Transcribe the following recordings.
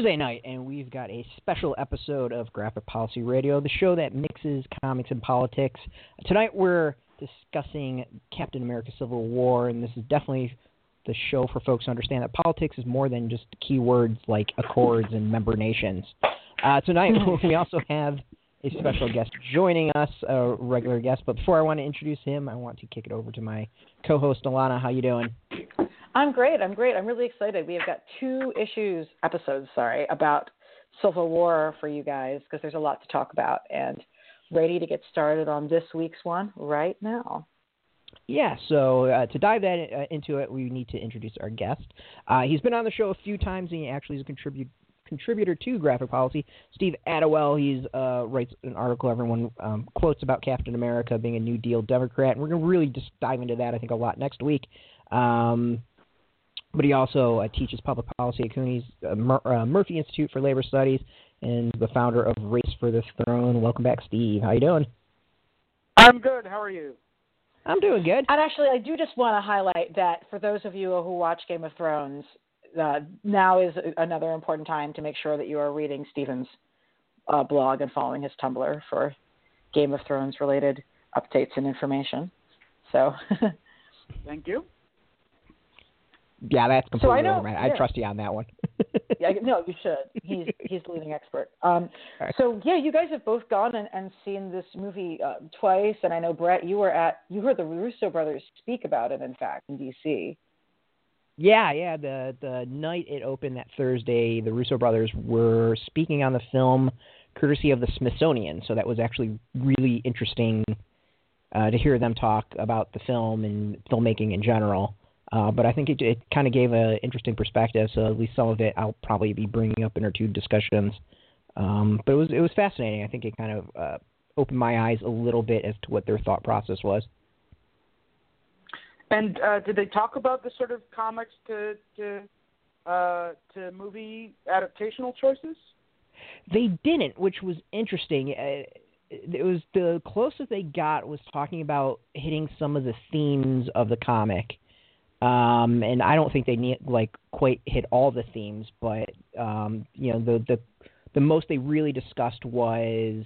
Tuesday night, and we've got a special episode of Graphic Policy Radio, the show that mixes comics and politics. Tonight we're discussing Captain America Civil War, and this is definitely the show for folks to understand that politics is more than just keywords like accords and member nations. Uh, tonight we also have a special guest joining us, a regular guest. But before I want to introduce him, I want to kick it over to my co-host Elana. How you doing? I'm great. I'm great. I'm really excited. We have got two issues, episodes, sorry, about Civil War for you guys because there's a lot to talk about and ready to get started on this week's one right now. Yeah, so uh, to dive that uh, into it, we need to introduce our guest. Uh, he's been on the show a few times, and he actually is a contribute, contributor to Graphic Policy. Steve Attewell, he uh, writes an article everyone um, quotes about Captain America being a New Deal Democrat, and we're going to really just dive into that, I think, a lot next week. Um, but he also uh, teaches public policy at CUNY's uh, Mur- uh, Murphy Institute for Labor Studies and the founder of Race for the Throne. Welcome back, Steve. How you doing? I'm good. How are you? I'm doing good. And actually, I do just want to highlight that for those of you who watch Game of Thrones, uh, now is another important time to make sure that you are reading Stephen's uh, blog and following his Tumblr for Game of Thrones related updates and information. So, thank you. Yeah, that's completely so I, know, right. yeah. I trust you on that one. yeah, no, you should. He's he's the leading expert. Um, right. So yeah, you guys have both gone and, and seen this movie uh, twice, and I know Brett, you were at you heard the Russo brothers speak about it, in fact, in D.C. Yeah, yeah. The the night it opened that Thursday, the Russo brothers were speaking on the film, courtesy of the Smithsonian. So that was actually really interesting uh, to hear them talk about the film and filmmaking in general. Uh, but I think it, it kind of gave an interesting perspective. So at least some of it I'll probably be bringing up in our two discussions. Um, but it was it was fascinating. I think it kind of uh, opened my eyes a little bit as to what their thought process was. And uh, did they talk about the sort of comics to to uh, to movie adaptational choices? They didn't, which was interesting. Uh, it was the closest they got was talking about hitting some of the themes of the comic um, and I don't think they need like quite hit all the themes, but um, you know the the the most they really discussed was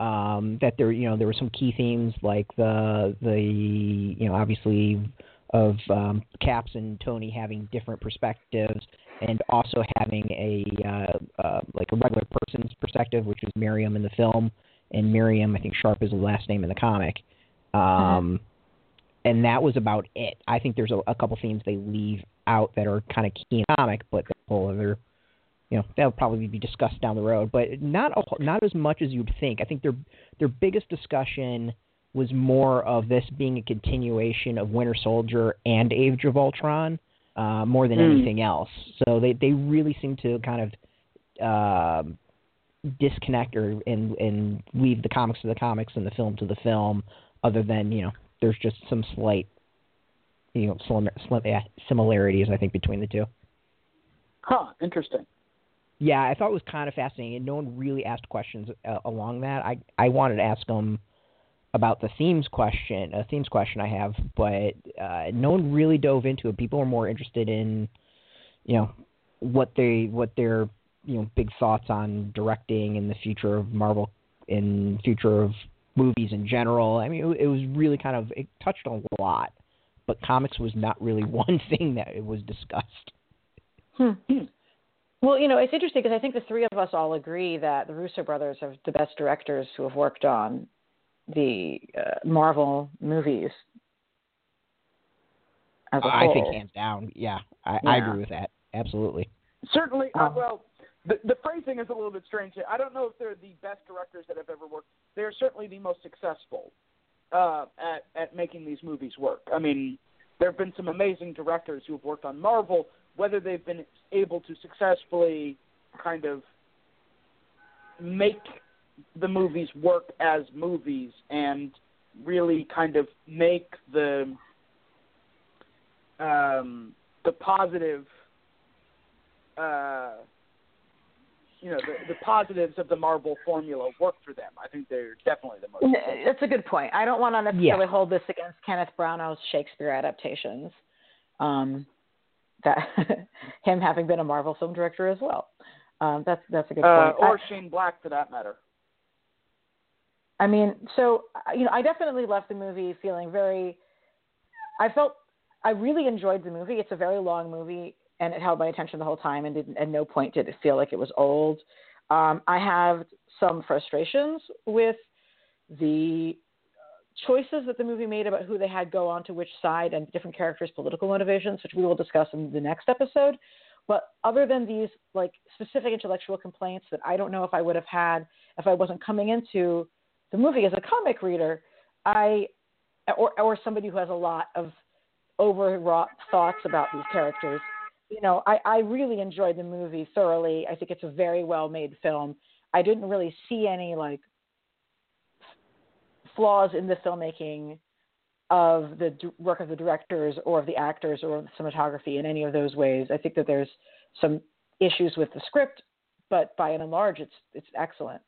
um, that there you know there were some key themes like the the you know obviously of um, Caps and Tony having different perspectives and also having a uh, uh, like a regular person's perspective, which was Miriam in the film, and Miriam I think Sharpe is the last name in the comic. Um, mm-hmm and that was about it. I think there's a, a couple themes they leave out that are kind of key in comic, but the whole other, you know, that'll probably be discussed down the road. But not a, not as much as you'd think. I think their their biggest discussion was more of this being a continuation of Winter Soldier and Age of Ultron, uh, more than mm. anything else. So they they really seem to kind of. Uh, disconnect or and and leave the comics to the comics and the film to the film other than you know there's just some slight, you know, slim, slim, similarities I think between the two. Huh. Interesting. Yeah, I thought it was kind of fascinating, and no one really asked questions uh, along that. I I wanted to ask them about the themes question, a themes question I have, but uh, no one really dove into it. People are more interested in, you know, what they what their you know big thoughts on directing and the future of Marvel in future of movies in general. I mean, it, it was really kind of it touched on a lot, but comics was not really one thing that it was discussed. Hmm. Well, you know, it's interesting because I think the three of us all agree that the Russo brothers are the best directors who have worked on the uh, Marvel movies. I whole. think hands down, yeah, I, yeah. I agree with that. Absolutely. Certainly, uh, well, the, phrasing is a little bit strange. I don't know if they're the best directors that have ever worked. They are certainly the most successful uh, at at making these movies work. I mean, there have been some amazing directors who have worked on Marvel. Whether they've been able to successfully kind of make the movies work as movies and really kind of make the um, the positive uh, you know the, the positives of the Marvel formula work for them. I think they're definitely the most. That's a good point. I don't want to necessarily yeah. hold this against Kenneth Branagh's Shakespeare adaptations. Um, that him having been a Marvel film director as well. Um, that's that's a good uh, point. or I, Shane Black for that matter. I mean, so uh, you know, I definitely left the movie feeling very. I felt I really enjoyed the movie. It's a very long movie, and it held my attention the whole time, and didn't, at no point did it feel like it was old. Um, I have some frustrations with the choices that the movie made about who they had go on to which side and different characters' political motivations, which we will discuss in the next episode. But other than these like specific intellectual complaints that I don't know if I would have had if I wasn't coming into the movie as a comic reader, I or or somebody who has a lot of overwrought thoughts about these characters. You know, I, I really enjoyed the movie thoroughly. I think it's a very well made film. I didn't really see any like flaws in the filmmaking of the work of the directors or of the actors or the cinematography in any of those ways. I think that there's some issues with the script, but by and large, it's it's excellent.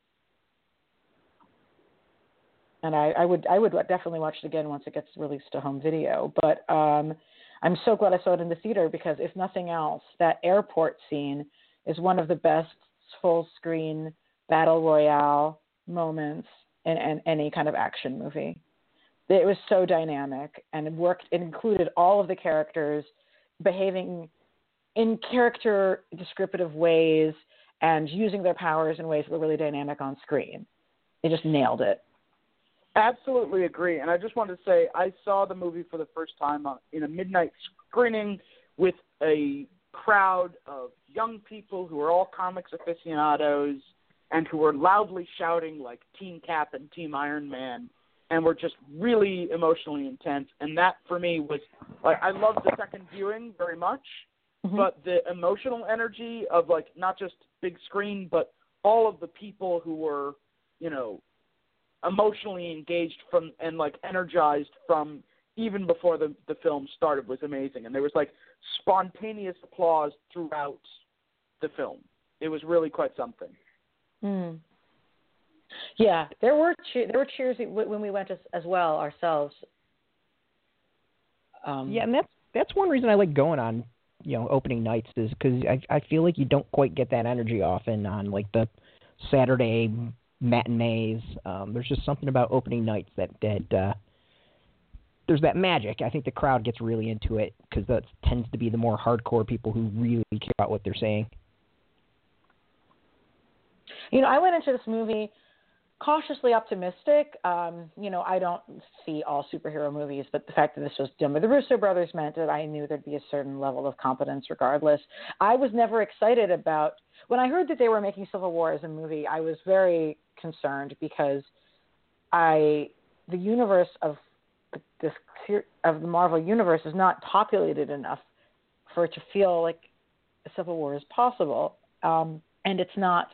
And I, I would I would definitely watch it again once it gets released to home video. But um, I'm so glad I saw it in the theater because if nothing else, that airport scene is one of the best full screen battle royale moments in, in any kind of action movie. It was so dynamic and it worked. It included all of the characters behaving in character descriptive ways and using their powers in ways that were really dynamic on screen. They just nailed it. Absolutely agree. And I just wanted to say I saw the movie for the first time in a midnight screening with a crowd of young people who are all comics aficionados and who were loudly shouting like Team Cap and Team Iron Man and were just really emotionally intense. And that for me was like I loved the second viewing very much, mm-hmm. but the emotional energy of like not just big screen, but all of the people who were, you know, emotionally engaged from and like energized from even before the the film started was amazing. And there was like spontaneous applause throughout the film. It was really quite something. Mm. Yeah, there were che- there were cheers when we went as, as well ourselves. Um, yeah, and that's that's one reason I like going on you know opening nights is because I I feel like you don't quite get that energy often on like the Saturday matinees. Um, there's just something about opening nights that that uh, there's that magic. I think the crowd gets really into it because that tends to be the more hardcore people who really care about what they're saying. You know, I went into this movie cautiously optimistic. Um, you know, I don't see all superhero movies, but the fact that this was done by the Russo brothers meant that I knew there'd be a certain level of competence regardless. I was never excited about when I heard that they were making Civil War as a movie, I was very concerned because I the universe of this of the Marvel universe is not populated enough for it to feel like a Civil War is possible. Um, and it's not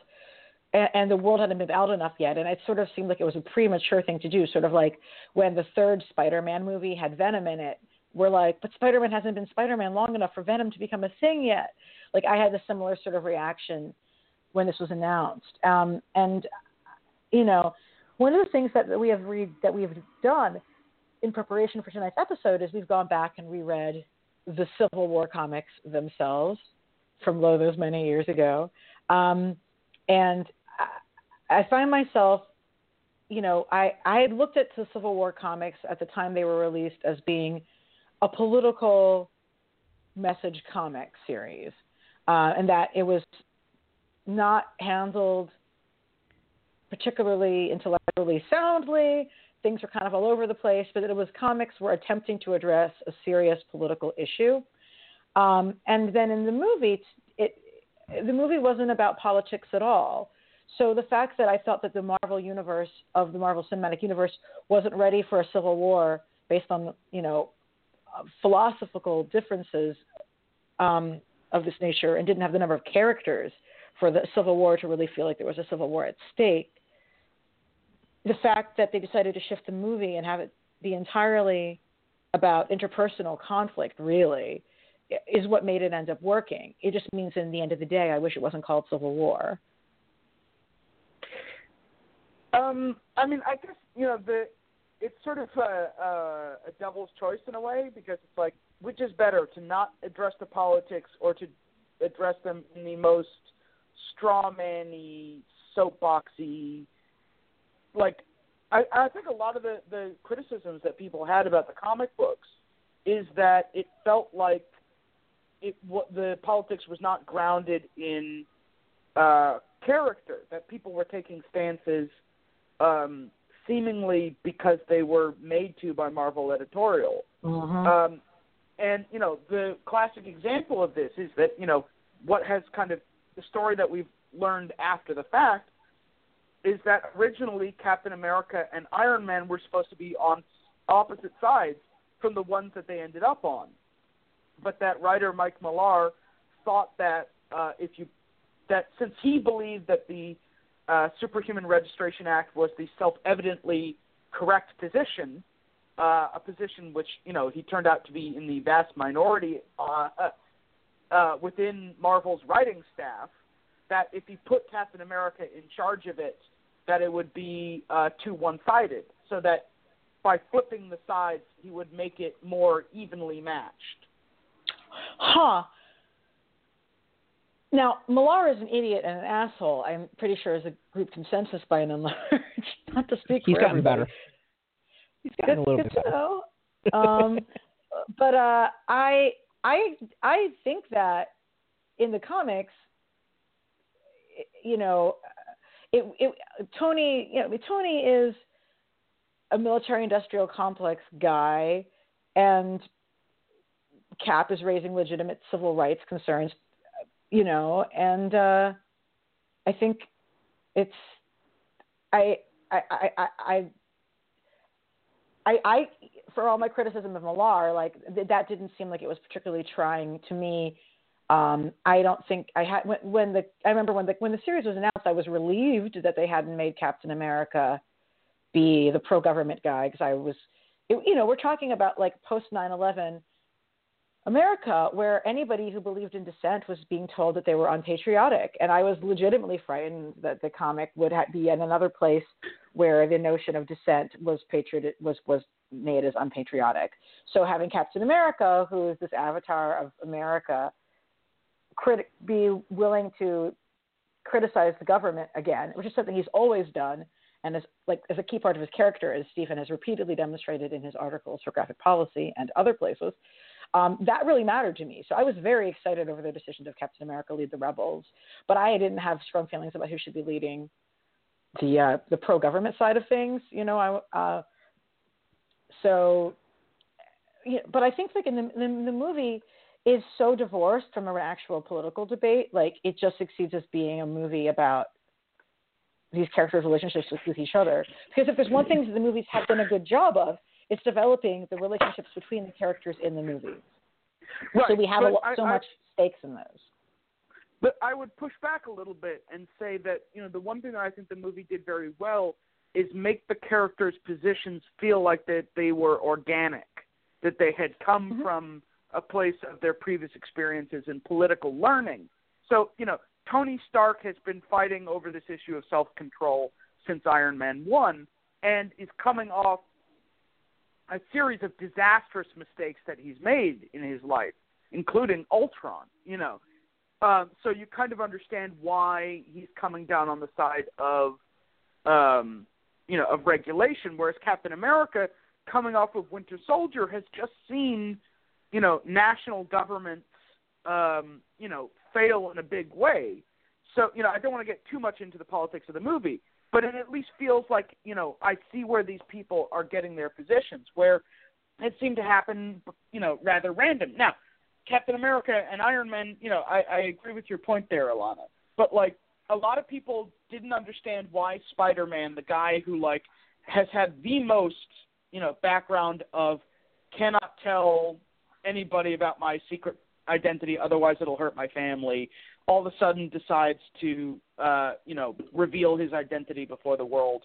and, and the world hadn't been out enough yet, and it sort of seemed like it was a premature thing to do. Sort of like when the third Spider-Man movie had Venom in it, we're like, but Spider-Man hasn't been Spider-Man long enough for Venom to become a thing yet. Like I had a similar sort of reaction when this was announced, um, and you know, one of the things that we have read that we have done in preparation for tonight's episode is we've gone back and reread the Civil War comics themselves from lo those many years ago. Um, and I find myself, you know, I, I had looked at the Civil War comics at the time they were released as being a political message comic series, uh, and that it was not handled particularly intellectually soundly. Things were kind of all over the place, but that it was comics were attempting to address a serious political issue. Um, and then in the movie, it, the movie wasn't about politics at all. So the fact that I thought that the Marvel universe of the Marvel Cinematic Universe wasn't ready for a civil war based on you know uh, philosophical differences um, of this nature and didn't have the number of characters for the civil war to really feel like there was a civil war at stake. The fact that they decided to shift the movie and have it be entirely about interpersonal conflict really is what made it end up working. It just means in the end of the day, I wish it wasn't called Civil War. Um, I mean, I guess you know the it's sort of a, a, a devil's choice in a way because it's like which is better to not address the politics or to address them in the most strawman-y, soapboxy. Like, I, I think a lot of the the criticisms that people had about the comic books is that it felt like it what the politics was not grounded in uh, character. That people were taking stances um, seemingly because they were made to by Marvel editorial. Mm-hmm. Um, and you know, the classic example of this is that you know what has kind of the story that we've learned after the fact is that originally Captain America and Iron Man were supposed to be on opposite sides from the ones that they ended up on. But that writer Mike Millar thought that uh, if you that since he believed that the uh, Superhuman Registration Act was the self-evidently correct position, uh, a position which you know he turned out to be in the vast minority uh, uh, within Marvel's writing staff. That if he put Captain America in charge of it, that it would be uh, too one-sided. So that by flipping the sides, he would make it more evenly matched. Huh. Now, Millar is an idiot and an asshole. I'm pretty sure is a group consensus by and large. Not to speak He's for gotten everybody. better. He's gotten Good, a little good bit to better. know. Um, but uh, I I I think that in the comics, you know, it, it Tony you know Tony is a military industrial complex guy, and Cap is raising legitimate civil rights concerns, you know, and uh, I think it's I I I I. I, I, for all my criticism of Millar, like th- that didn't seem like it was particularly trying to me. Um, I don't think I had when, when the I remember when the when the series was announced, I was relieved that they hadn't made Captain America be the pro government guy because I was, it, you know, we're talking about like post 9/11 America, where anybody who believed in dissent was being told that they were unpatriotic, and I was legitimately frightened that the comic would ha- be in another place where the notion of dissent was patriot was was made as unpatriotic. So having Captain America, who is this avatar of America, crit- be willing to criticize the government again, which is something he's always done, and as like as a key part of his character, as Stephen has repeatedly demonstrated in his articles for Graphic Policy and other places. Um, that really mattered to me. So I was very excited over the decision of Captain America lead the rebels, but I didn't have strong feelings about who should be leading the uh, the pro government side of things. You know, I uh, so, but I think like in the, the the movie is so divorced from an actual political debate. Like it just succeeds as being a movie about these characters' relationships with each other. Because if there's one thing that the movies have done a good job of, it's developing the relationships between the characters in the movies. Right. So we have a, I- so I- much stakes in those. But I would push back a little bit and say that you know the one thing that I think the movie did very well is make the characters' positions feel like that they were organic, that they had come Mhm. from a place of their previous experiences and political learning. So you know Tony Stark has been fighting over this issue of self-control since Iron Man one, and is coming off a series of disastrous mistakes that he's made in his life, including Ultron. You know, um, so you kind of understand why he's coming down on the side of, um, you know, of regulation, whereas Captain America, coming off of Winter Soldier, has just seen, you know, national governments, um, you know, fail in a big way. So, you know, I don't want to get too much into the politics of the movie, but it at least feels like, you know, I see where these people are getting their positions, where it seemed to happen, you know, rather random. Now, Captain America and Iron Man, you know, I, I agree with your point there, Elana. But like a lot of people didn't understand why Spider Man, the guy who like has had the most, you know, background of cannot tell anybody about my secret identity, otherwise it'll hurt my family, all of a sudden decides to uh, you know, reveal his identity before the world.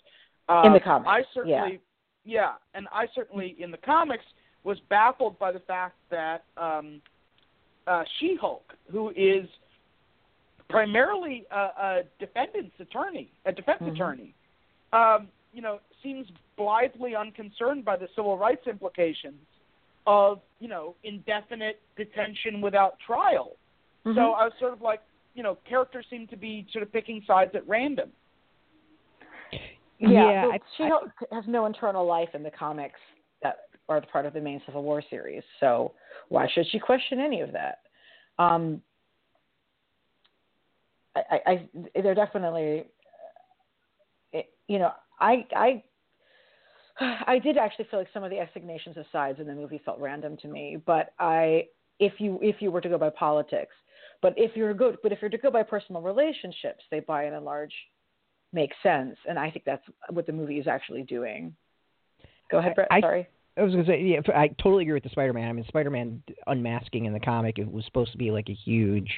Uh, In the comics, I certainly yeah, and I certainly in the comics was baffled by the fact that um uh, She-Hulk, who is primarily a, a defendant's attorney, a defense Mhm. attorney, um, you know, seems blithely unconcerned by the civil rights implications of, you know, indefinite detention without trial. Mhm. So I was sort of like, you know characters seem to be sort of picking sides at random. Yeah, Yeah, I- she I- has no internal life in the comics that are part of the main Civil War series. So why should she question any of that? Um, I, I, I they're definitely, uh, you know, I, I, I did actually feel like some of the assignations of sides in the movie felt random to me. But I, if you if you were to go by politics, but if you're good, but if you're to go by personal relationships, they by and large make sense, and I think that's what the movie is actually doing. Go ahead, Brett. I- Sorry. I was gonna say, yeah, I totally agree with the Spider-Man. I mean, Spider-Man unmasking in the comic it was supposed to be like a huge,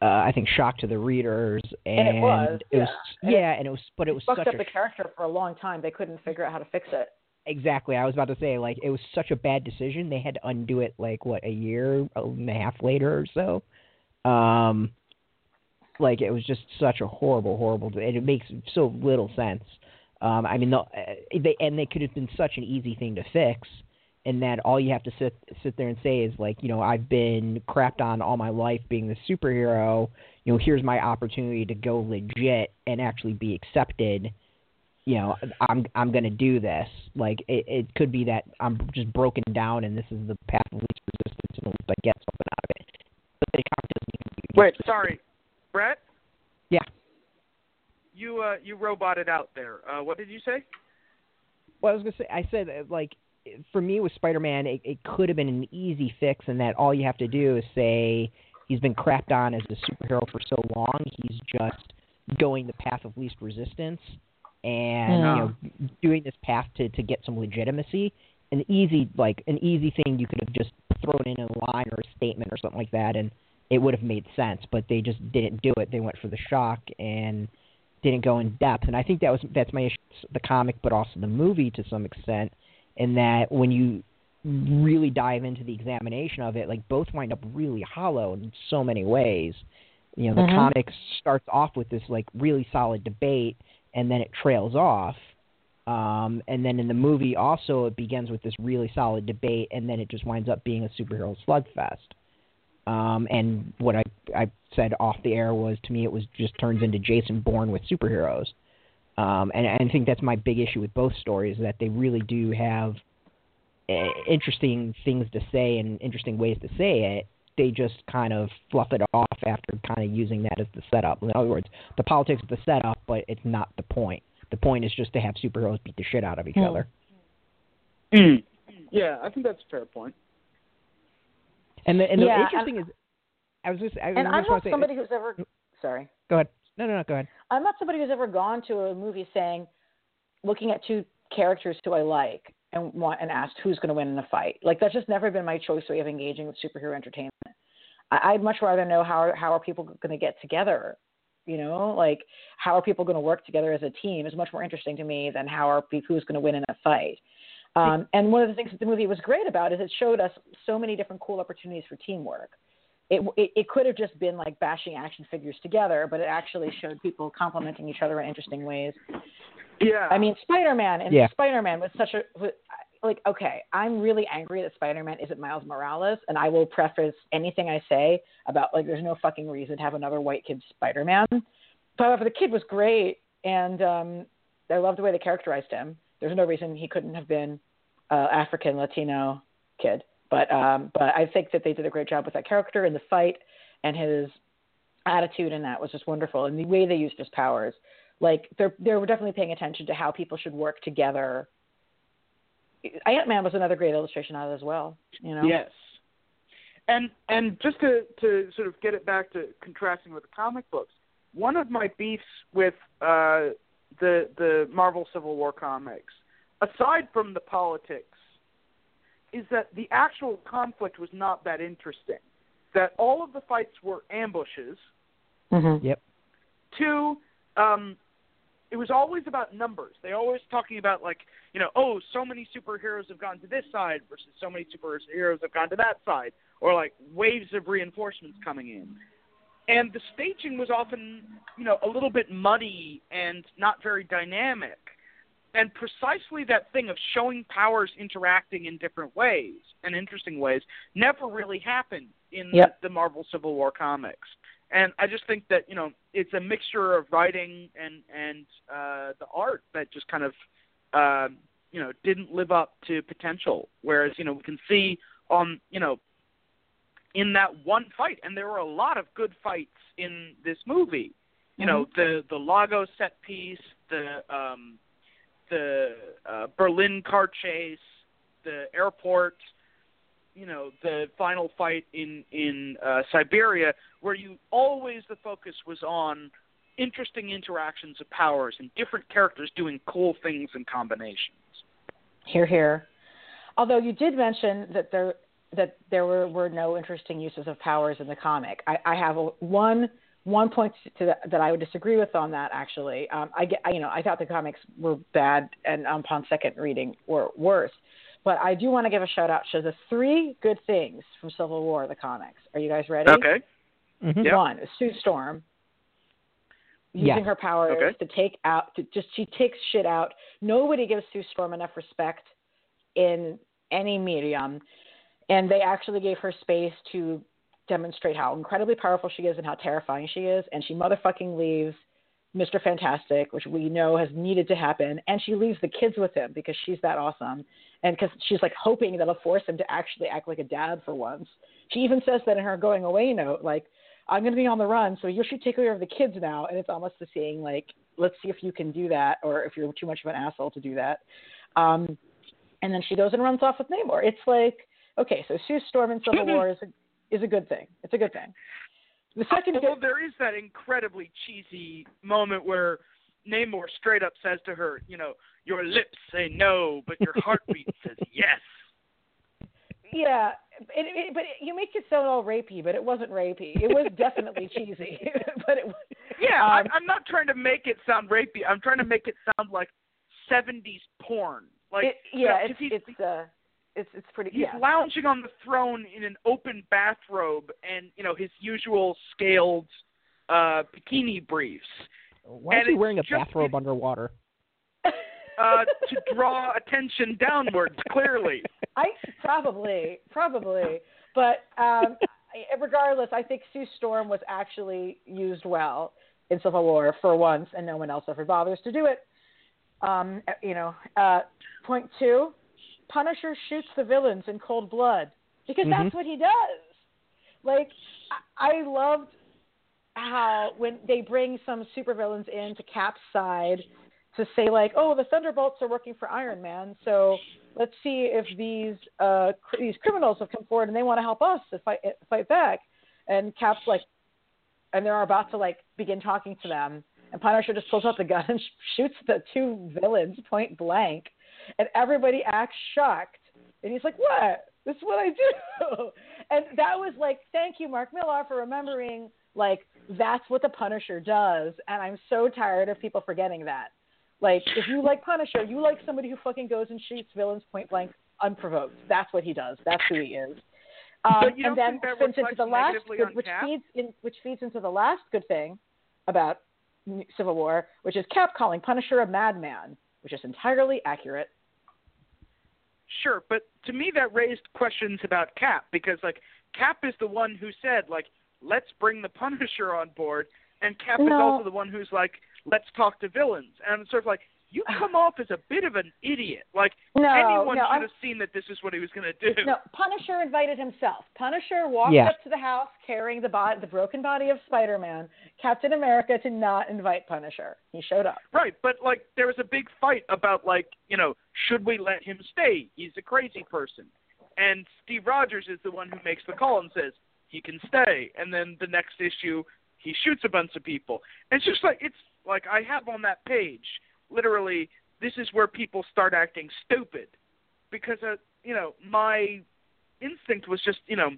uh, I think, shock to the readers, and, And it was, it was, yeah. And it- and it was, but it was fucked up a the character for a long time. They couldn't figure out how to fix it. Exactly. I was about to say, like, it was such a bad decision. They had to undo it, like, what a year and a half later or so. Um, like it was just such a horrible, horrible, and it makes so little sense. Um, I mean, uh, they and they could have been such an easy thing to fix, and that all you have to sit sit there and say is like, you know, I've been crapped on all my life being the superhero. You know, here's my opportunity to go legit and actually be accepted. You know, I'm I'm gonna do this. Like it, it could be that I'm just broken down, and this is the path of least resistance, and least I get something out of it. But the comic doesn't even give you Wait, sorry, Brett. Yeah. You uh you roboted out there. Uh, what did you say? Well, I was gonna say, I said uh, like for me with Spider-Man, it, it could have been an easy fix, and that all you have to do is say he's been crapped on as a superhero for so long, he's just going the path of least resistance, and Yeah. you know, doing this path to to get some legitimacy. An easy like an easy thing you could have just thrown in a line or a statement or something like that, and it would have made sense. But they just didn't do it. They went for the shock and didn't go in depth. And I think that was that's my issue with the comic, but also the movie to some extent, in that when you really dive into the examination of it, like both wind up really hollow in so many ways. You know, the Mhm. comic starts off with this like really solid debate, and then it trails off. Um, and then in the movie, also it begins with this really solid debate, and then it just winds up being a superhero slugfest. Um, and what I I said off the air was to me it was just turns into Jason Bourne with superheroes. Um, and I think that's my big issue with both stories that they really do have uh, interesting things to say and interesting ways to say it. They just kind of fluff it off after kind of using that as the setup. In other words, the politics of the setup, but it's not the point. The point is just to have superheroes beat the shit out of each Hmm. other. Yeah, I think that's a fair point. And the and the Yeah, interesting is, I was just I And was I'm not to say, somebody who's ever. Sorry. go ahead. No, no, no, go ahead. I'm not somebody who's ever gone to a movie saying, looking at two characters who I like and want and asked who's going to win in a fight. Like that's just never been my choice way of engaging with superhero entertainment. I, I'd much rather know how how are people going to get together. You know, like how are people going to work together as a team is much more interesting to me than how are people who's going to win in a fight. Um, and one of the things that the movie was great about is it showed us so many different cool opportunities for teamwork it, it it could have just been like bashing action figures together, but it actually showed people complementing each other in interesting ways. Yeah. I mean, Spider-Man and Yeah. Spider-Man was such a was- like okay, I'm really angry that Spider-Man isn't Miles Morales, and I will preface anything I say about like there's no fucking reason to have another white kid Spider-Man. However, the kid was great, and um, I loved the way they characterized him. There's no reason he couldn't have been uh, African Latino kid. But um, but I think that they did a great job with that character and the fight and his attitude in that was just wonderful and the way they used his powers. Like they're they were definitely paying attention to how people should work together. Ant Man was another great illustration of it as well. You know. Yes. And and just to to sort of get it back to contrasting with the comic books, one of my beefs with uh, the the Marvel Civil War comics, aside from the politics, is that the actual conflict was not that interesting. That all of the fights were ambushes. Mm-hmm. Yep. Two, um, it was always about numbers. They always talking about like, you know, oh, so many superheroes have gone to this side versus so many superheroes have gone to that side, or like waves of reinforcements coming in. And the staging was often, you know, a little bit muddy and not very dynamic. And precisely that thing of showing powers interacting in different ways and interesting ways never really happened in Yep. the Marvel Civil War comics. And I just think that you know it's a mixture of writing and and uh, the art that just kind of uh, you know didn't live up to potential. Whereas you know we can see on you know in that one fight, and there were a lot of good fights in this movie. You know Mm-hmm. the the Lagos set piece, the um, the uh, Berlin car chase, the airport, you know, the final fight in in uh, Siberia, where you always the focus was on interesting interactions of powers and different characters doing cool things and combinations. Here, here. Although you did mention that there that there were, were no interesting uses of powers in the comic. I, I have a, one one point to that, that I would disagree with on that. Actually, um, I get I, you know I thought the comics were bad and um, upon second reading were worse. But I do want to give a shout out to the three good things from Civil War, the comics. Are you guys ready? Okay. Mhm. Yeah. One, Sue Storm using Yes. her powers Okay. to take out to just she takes shit out. Nobody gives Sue Storm enough respect in any medium. And they actually gave her space to demonstrate how incredibly powerful she is and how terrifying she is. And she motherfucking leaves Mr. Fantastic, which we know has needed to happen, and she leaves the kids with him because she's that awesome, and because she's like hoping that'll force him to actually act like a dad for once. She even says that in her going away note, like, "I'm going to be on the run, so you should take care of the kids now." And it's almost the saying like, "Let's see if you can do that, or if you're too much of an asshole to do that." Um, and then she goes and runs off with Namor. It's like, okay, so Sue Storm in Civil War is a, is a good thing. It's a good thing. The second Although good, there is that incredibly cheesy moment where Namor straight up says to her, you know, your lips say no, but your heartbeat says yes. yeah, it, it, but you make it sound all rapey, but it wasn't rapey. It was definitely cheesy, but it. Yeah, Um, I'm, I'm not trying to make it sound rapey. I'm trying to make it sound like 70s porn. Like, it, you know, it's it's uh, it's it's pretty. he's yeah. lounging on the throne in an open bathrobe and, you know, his usual scaled uh bikini briefs Why is And he wearing a just- bathrobe underwater? Uh to draw attention downwards clearly. I probably, probably, but um, regardless, I think Sue Storm was actually used well in Civil War for once, and no one else ever bothers to do it. Um, you know, uh, point two, Punisher shoots the villains in cold blood because that's Mhm. what he does. Like, I, I loved how when they bring some supervillains in to Cap's side to say like, oh, the Thunderbolts are working for Iron Man, so let's see if these uh, cr- these criminals have come forward and they want to help us to fight fight back. And Cap's like, and they're about to like begin talking to them, and Punisher just pulls out the gun and sh- shoots the two villains point blank, and everybody acts shocked, and he's like, what? This is what I do. And that was like, thank you, Mark Millar, for remembering like that's what the Punisher does, and I'm so tired of people forgetting that. Like, if you like Punisher, you like somebody who fucking goes and shoots villains point blank unprovoked. That's what he does. That's who he is. Um, and then fits into the last good, which Cap? feeds in, which feeds into the last good thing about Civil War, which is Cap calling Punisher a madman, which is entirely accurate. Sure, but to me that raised questions about Cap because like Cap is the one who said like let's bring the Punisher on board, and Cap is also the one who's like let's talk to villains, and I'm sort of like you come off as a bit of an idiot. Like No, anyone no, should I'm- have seen that this is what he was going to do. No, Punisher invited himself. Punisher walked Yeah. up to the house carrying the body, the broken body of Spider-Man. Captain America did not invite Punisher. He showed up. Right, but like there was a big fight about like you know should we let him stay? He's a crazy person, and Steve Rogers is the one who makes the call and says he can stay, and then the next issue he shoots a bunch of people. And it's just like it's like I have on that page literally this is where people start acting stupid because uh, you know my instinct was just you know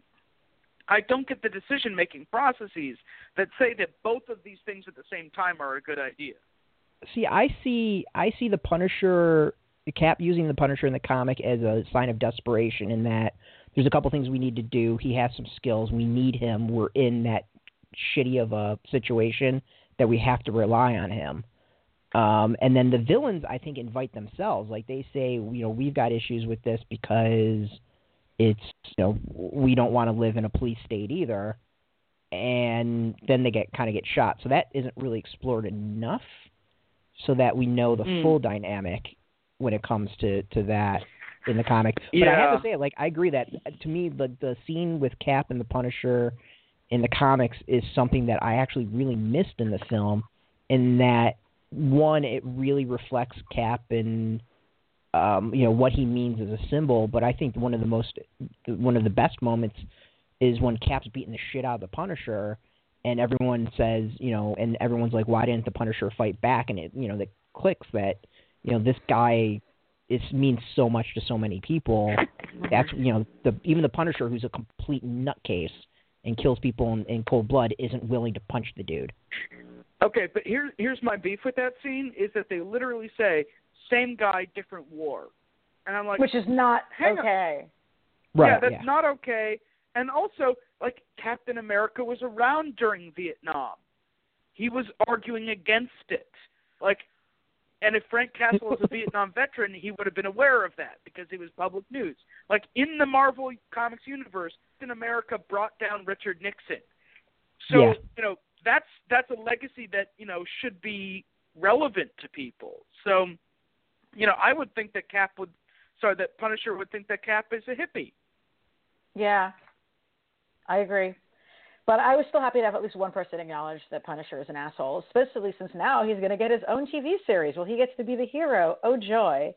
I don't get the decision making processes that say that both of these things at the same time are a good idea. See, I see, I see the Punisher, the Cap using the Punisher in the comic as a sign of desperation. In that, there's a couple things we need to do. He has some skills. We need him. We're in that shitty of a situation that we have to rely on him. Um, and then the villains, I think, invite themselves. Like they say, you know, we've got issues with this because it's, you know, we don't want to live in a police state either. and then they get kind of get shot. So that isn't really explored enough, so that we know the Mm. full dynamic when it comes to to that in the comic. But I have to say, like I agree that uh, to me the the scene with Cap and the Punisher in the comics is something that I actually really missed in the film, in that one it really reflects Cap and um, you know what he means as a symbol. But I think one of the most one of the best moments is when Cap's beating the shit out of the Punisher, and everyone says, you know, and everyone's like, why didn't the Punisher fight back? And it, you know, that clicks that, you know, this guy is means so much to so many people. That's you know, the even the Punisher, who's a complete nutcase and kills people in, in cold blood, isn't willing to punch the dude. Okay, but here here's my beef with that scene is that they literally say same guy, different war, and I'm like, Which is not okay. on. okay. yeah, that's not okay. And also, like Captain America was around during Vietnam. He was arguing against it. Like and if Frank Castle was a Vietnam veteran, he would have been aware of that because it was public news. Like in the Marvel Comics universe, Captain America brought down Richard Nixon. So, Yeah. you know, that's that's a legacy that, you know, should be relevant to people. So, you know, I would think that Cap would sorry, that Punisher would think that Cap is a hippie. Yeah, I agree. But I was still happy to have at least one person acknowledge that Punisher is an asshole, especially since now he's going to get his own TV series. Well, he gets to be the hero. Oh, joy.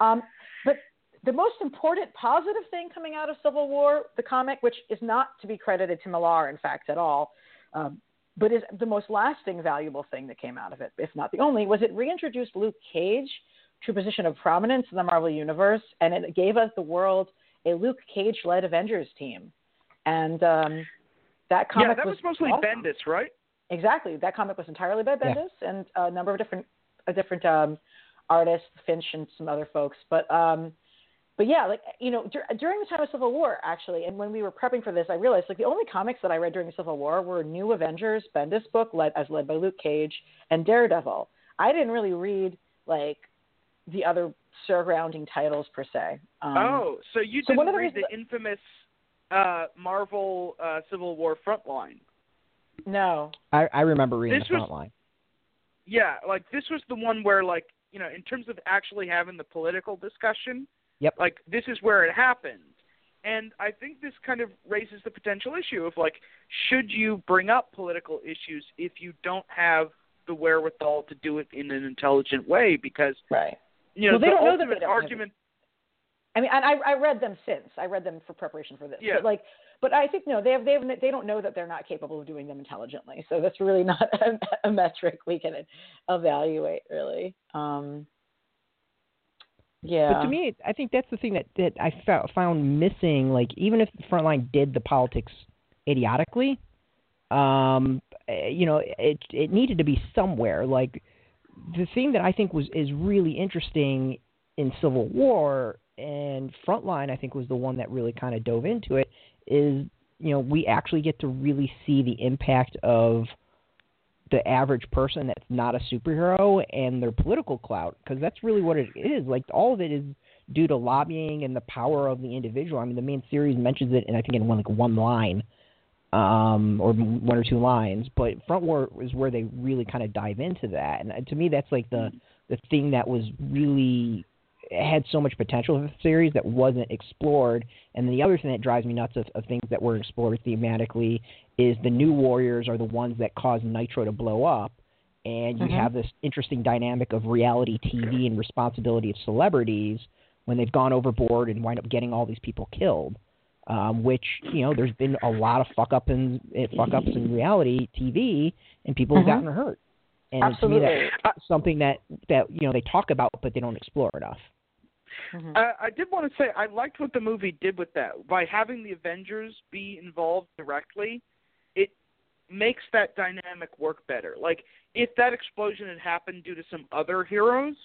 Um, but the most important positive thing coming out of Civil War, the comic, which is not to be credited to Millar, in fact, at all, um, but is the most lasting, valuable thing that came out of it, if not the only, was it reintroduced Luke Cage to a position of prominence in the Marvel Universe, and it gave us the world a Luke Cage-led Avengers team. And um, that comic yeah, that was, mostly awesome. Bendis, right? Exactly. That comic was entirely by Yeah. Bendis and a number of different uh, different um, artists, Finch and some other folks. But um, but yeah, like you know, dur- during the time of Civil War, actually, and when we were prepping for this, I realized like the only comics that I read during the Civil War were New Avengers, Bendis book, led as led by Luke Cage, and Daredevil. I didn't really read like the other surrounding titles per se. Um, oh, so you so one didn't of the read reasons the infamous uh, Marvel uh, Civil War Frontline? no. I, I remember reading This the was- front line. Yeah, like this was the one where, like, you know, in terms of actually having the political discussion, Yep. like this is where it happened. And I think this kind of raises the potential issue of like, should you bring up political issues if you don't have the wherewithal to do it in an intelligent way? Because Right. you know Well, they the don't know that they ultimate don't have it. argument. I mean, and I I read them since. I read them for preparation for this. Yeah. But like, but I think no, they have they have they don't know that they're not capable of doing them intelligently. So that's really not a, a metric we can evaluate really. Um, yeah. But to me, I think that's the thing that that I fou- found missing. Like even if the front line did the politics idiotically, um, eh, you know, it it needed to be somewhere. Like the thing that I think was is really interesting in Civil War and Frontline, I think was the one that really kind of dove into it. Is you know we actually get to really see the impact of the average person that's not a superhero and their political clout because that's really what it is. Like all of it is due to lobbying and the power of the individual. I mean the main series mentions it and i think in one like one line um or one or two lines but front war is where they really kind of dive into that. And uh, to me that's like the the thing that was really had so much potential for the series that wasn't explored and then the other thing that drives me nuts of, of things that were explored thematically is the new warriors are the ones that cause Nitro to blow up, and you Mhm. have this interesting dynamic of reality TV and responsibility of celebrities when they've gone overboard and wind up getting all these people killed. Um, which you know, there's been a lot of fuck up in eh, fuck ups in reality TV, and people have Mhm. gotten hurt. And to me, that's something that that you know they talk about, but they don't explore enough. Mhm. Uh, I did want to say I liked what the movie did with that by having the Avengers be involved directly. It makes that dynamic work better. Like if that explosion had happened due to some other heroes,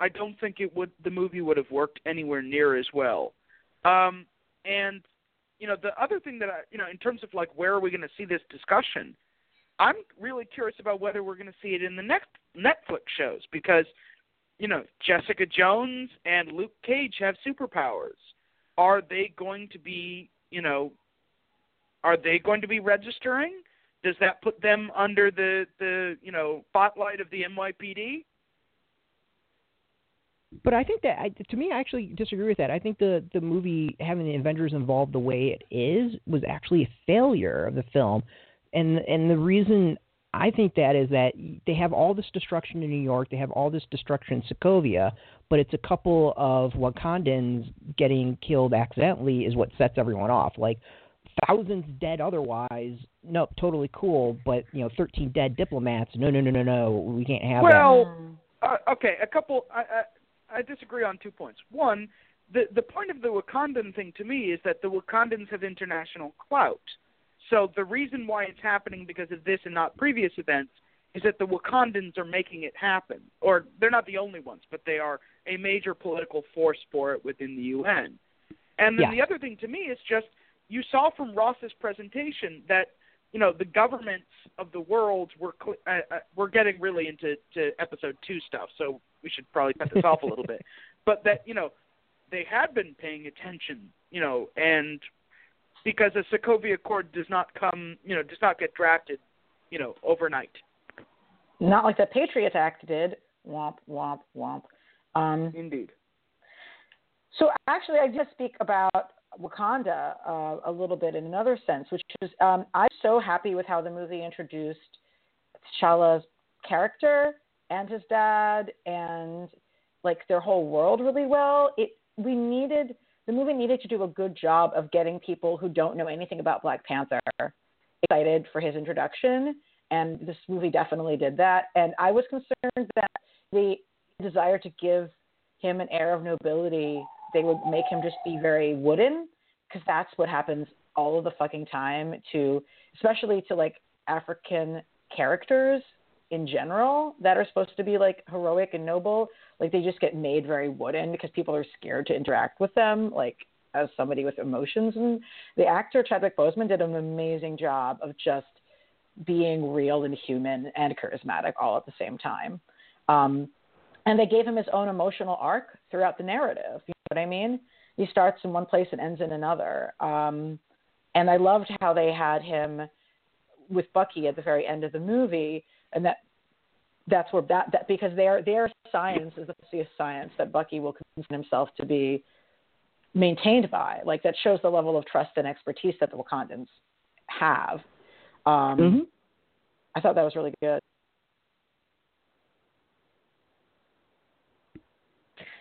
I don't think it would. The movie would have worked anywhere near as well. Um, and you know the other thing that I, you know in terms of like where are we going to see this discussion, I'm really curious about whether we're going to see it in the next Netflix shows because you know, Jessica Jones and Luke Cage have superpowers. Are they going to be, you know, are they going to be registering? Does that put them under the the you know spotlight of the NYPD? But I think that, to me, I actually disagree with that. I think the the movie having the Avengers involved the way it is was actually a failure of the film, and and the reason I think that is that they have all this destruction in New York, they have all this destruction in Sokovia, but it's a couple of Wakandans getting killed accidentally is what sets everyone off. Like thousands dead otherwise, no, totally cool, but you know, 13 dead diplomats, no, no, no, no, no, we can't have well, that. Well, uh, okay, a couple. I, I I disagree on two points. One, the the point of the Wakandan thing to me is that the Wakandans have international clout. So the reason why it's happening because of this and not previous events is that the Wakandans are making it happen. Or they're not the only ones, but they are a major political force for it within the UN. And then Yeah. the other thing to me is just you saw from Ross's presentation that you know the governments of the world were cl- uh, uh, we're getting really into to episode two stuff, so we should probably cut this off a little bit. But that you know they had been paying attention, you know, and because the Sokovia Accord does not come, you know, does not get drafted, you know, overnight. Not like the Patriot Act did. Womp womp womp. Um, Indeed. So actually, I just speak about Wakanda uh, a little bit in another sense, which is um, I'm so happy with how the movie introduced T'Challa's character and his dad and like their whole world really well. It we needed the movie needed to do a good job of getting people who don't know anything about Black Panther excited for his introduction, and this movie definitely did that. And I was concerned that the desire to give him an air of nobility, they would make him just be very wooden, because that's what happens all of the fucking time to, especially to like African characters in general that are supposed to be like heroic and noble. Like they just get made very wooden because people are scared to interact with them, like as somebody with emotions. And the actor Chadwick Boseman did an amazing job of just being real and human and charismatic all at the same time. Um, and they gave him his own emotional arc throughout the narrative. You know what I mean? He starts in one place and ends in another. Um, and I loved how they had him with Bucky at the very end of the movie, and that that's where that, that because their their science is the serious science that Bucky will consider himself to be maintained by. Like that shows the level of trust and expertise that the Wakandans have. Um, Mhm. I thought that was really good.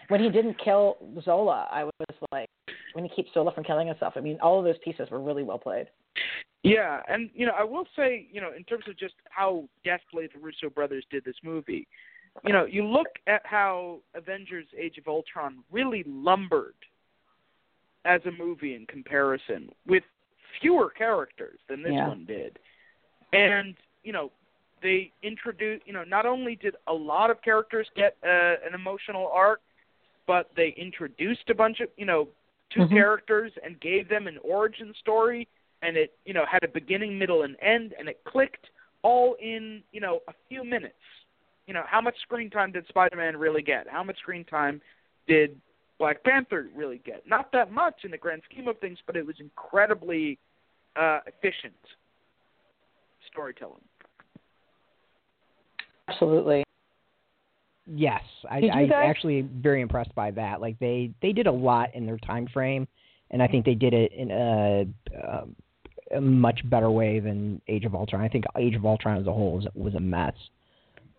When he didn't kill Zola, I was like, when he keeps Zola from killing himself. I mean, all of those pieces were really well played. Yeah, and you know, I will say, you know, in terms of just how deftly the Russo brothers did this movie, you know, you look at how Avengers: Age of Ultron really lumbered as a movie in comparison with fewer characters than this Yeah. one did, and you know, they introduced, you know, not only did a lot of characters get uh, an emotional arc, but they introduced a bunch of, you know, 2 Mhm. characters and gave them an origin story and it you know had a beginning middle and end and it clicked all in you know a few minutes you know how much screen time did spider-man really get how much screen time did black panther really get not that much in the grand scheme of things but it was incredibly uh efficient storytelling Absolutely. Yes, I, I guys- actually very impressed by that. Like they they did a lot in their time frame, and I think they did it in a, um a much better way than Age of Ultron. I think Age of Ultron as a whole was, was a mess.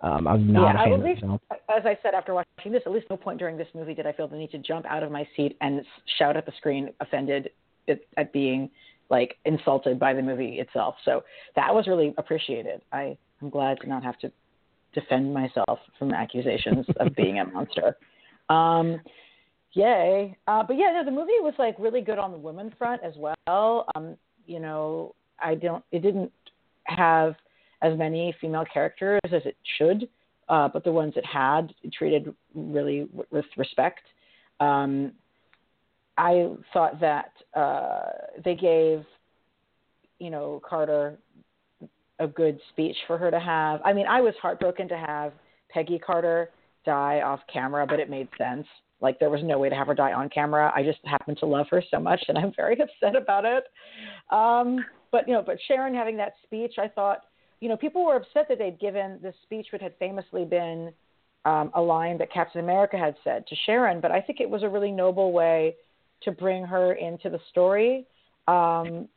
Um, I was not Yeah, a fan of the least- film. As I said after watching this, at least no point during this movie did I feel the need to jump out of my seat and shout at the screen, offended at, at being like insulted by the movie itself. So that was really appreciated. I I am glad to not have to defend myself from accusations of being a monster. Um, yay! Uh, but yeah, no, the movie was like really good on the women front as well. Um, you know, I don't. It didn't have as many female characters as it should, uh, but the ones it had it treated really w- with respect. Um, I thought that uh, they gave, you know, Carter a good speech for her to have. I mean, I was heartbroken to have Peggy Carter die off camera, but it made sense. Like there was no way to have her die on camera. I just happened to love her so much, and I'm very upset about it. Um, but you know, but Sharon having that speech, I thought, you know, people were upset that they'd given this speech, which had famously been um, a line that Captain America had said to Sharon, but I think it was a really noble way to bring her into the story. Um,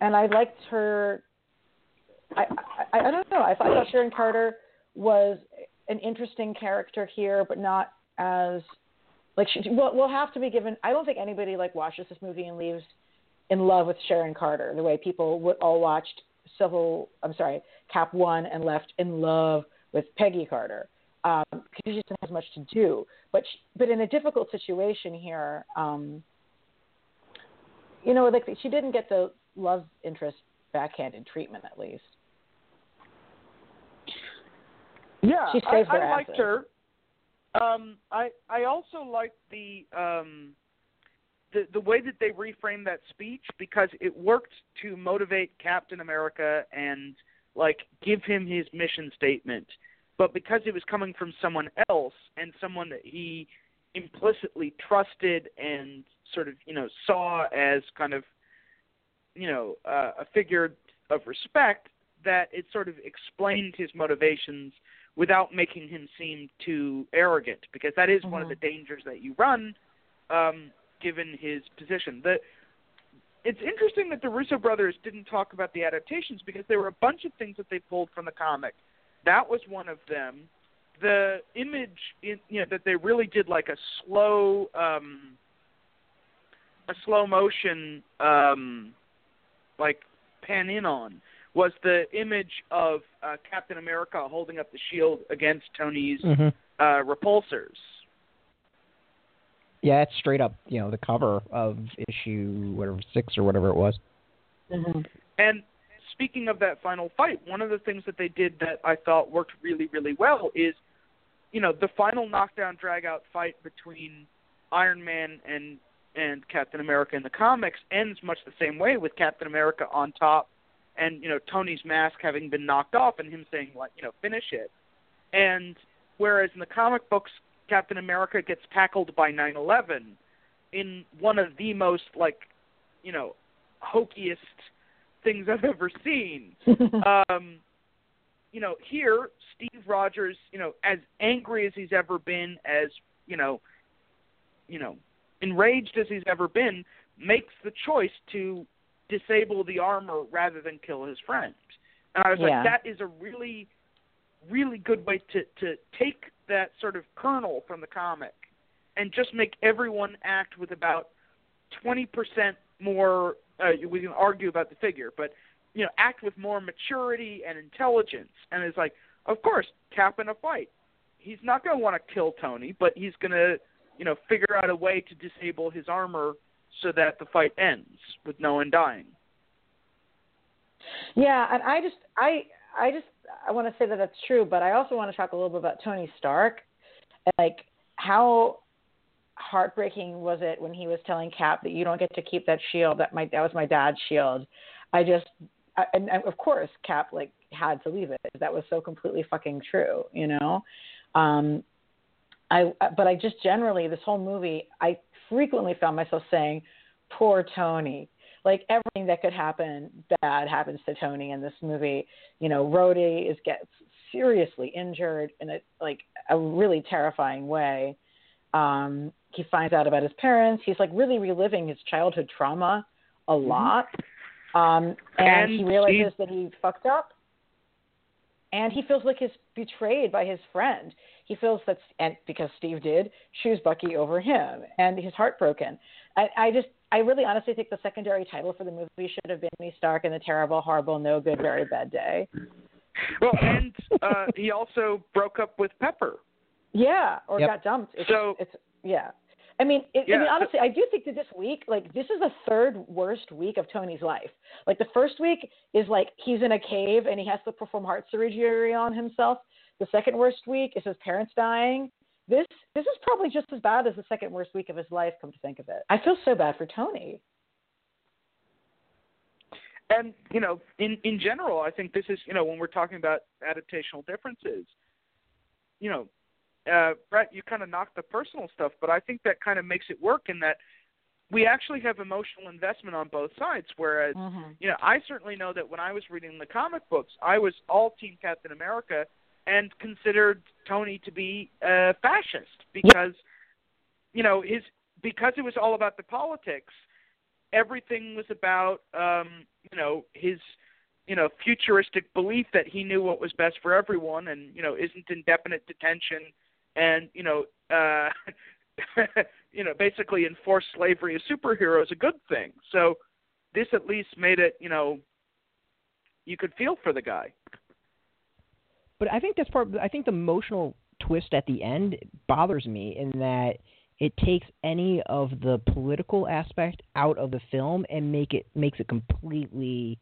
and I liked her. I, I I don't know. I thought, Sharon Carter was an interesting character here, but not as like she. We'll, we'll have to be given. I don't think anybody like watches this movie and leaves in love with Sharon Carter the way people would all watched Civil. I'm sorry, Cap One and left in love with Peggy Carter because um, she just has much to do. But she, but in a difficult situation here, um, you know, like she didn't get the love interest backhanded treatment at least. Yeah, she I, her I liked her. Um, I I also liked the um, the the way that they reframed that speech because it worked to motivate Captain America and like give him his mission statement but because it was coming from someone else and someone that he implicitly trusted and sort of you know saw as kind of you know uh, a figure of respect that it sort of explained his motivations without making him seem too arrogant because that is mm-hmm. one of the dangers that you run um given his position the it's interesting that the Russo brothers didn't talk about the adaptations because there were a bunch of things that they pulled from the comic that was one of them. The image, in, you know, that they really did like a slow, um, a slow motion, um, like pan in on was the image of uh, Captain America holding up the shield against Tony's mm-hmm. uh, repulsors. Yeah, it's straight up, you know, the cover of issue whatever six or whatever it was. Mm-hmm. And speaking of that final fight, one of the things that they did that I thought worked really, really well is, you know, the final knockdown dragout fight between Iron Man and and Captain America in the comics ends much the same way with Captain America on top and, you know, Tony's mask having been knocked off and him saying like, you know, finish it. And whereas in the comic books Captain America gets tackled by 9/11 in one of the most like, you know, hokiest things I've ever seen. um, you know, here Steve Rogers, you know, as angry as he's ever been, as you know, you know, enraged as he's ever been, makes the choice to disable the armor rather than kill his friend. And I was yeah. like, that is a really, really good way to to take that sort of kernel from the comic and just make everyone act with about twenty percent more uh, we can argue about the figure, but you know, act with more maturity and intelligence. And it's like, of course, Cap in a fight, he's not going to want to kill Tony, but he's going to, you know, figure out a way to disable his armor so that the fight ends with no one dying. Yeah, and I just, I, I just, I want to say that that's true, but I also want to talk a little bit about Tony Stark, like how heartbreaking was it when he was telling Cap that you don't get to keep that shield that my that was my dad's shield. I just I, and, and of course Cap like had to leave it. That was so completely fucking true, you know. Um, I but I just generally this whole movie I frequently found myself saying, "Poor Tony." Like everything that could happen bad happens to Tony in this movie. You know, Rhodey is gets seriously injured in a like a really terrifying way. Um, he finds out about his parents. He's like really reliving his childhood trauma a mm-hmm. lot. Um, and, and he realizes that he fucked up. And he feels like he's betrayed by his friend. He feels that, and because Steve did, choose Bucky over him, and he's heartbroken. I, I just, I really honestly think the secondary title for the movie should have been Me Stark and the Terrible, Horrible, No Good, Very Bad Day. Well, and uh, he also broke up with Pepper. Yeah, or yep. got dumped. It's, so it's yeah. I mean, it, yeah, I mean, honestly, I do think that this week, like, this is the third worst week of Tony's life. Like, the first week is like he's in a cave and he has to perform heart surgery on himself. The second worst week is his parents dying. This this is probably just as bad as the second worst week of his life. Come to think of it, I feel so bad for Tony. And you know, in in general, I think this is you know when we're talking about adaptational differences, you know, uh, Brett, you kind of knocked the personal stuff, but I think that kind of makes it work in that we actually have emotional investment on both sides. Whereas, Mhm. you know, I certainly know that when I was reading the comic books, I was all Team Captain America and considered Tony to be a fascist because, you know, his because it was all about the politics. Everything was about, um, you know, his, you know, futuristic belief that he knew what was best for everyone, and you know, isn't indefinite detention, and you know, uh, you know, basically enforced slavery as superheroes a good thing. So this at least made it, you know, you could feel for the guy. But I think that's part. I think the emotional twist at the end bothers me in that it takes any of the political aspect out of the film and make it makes it completely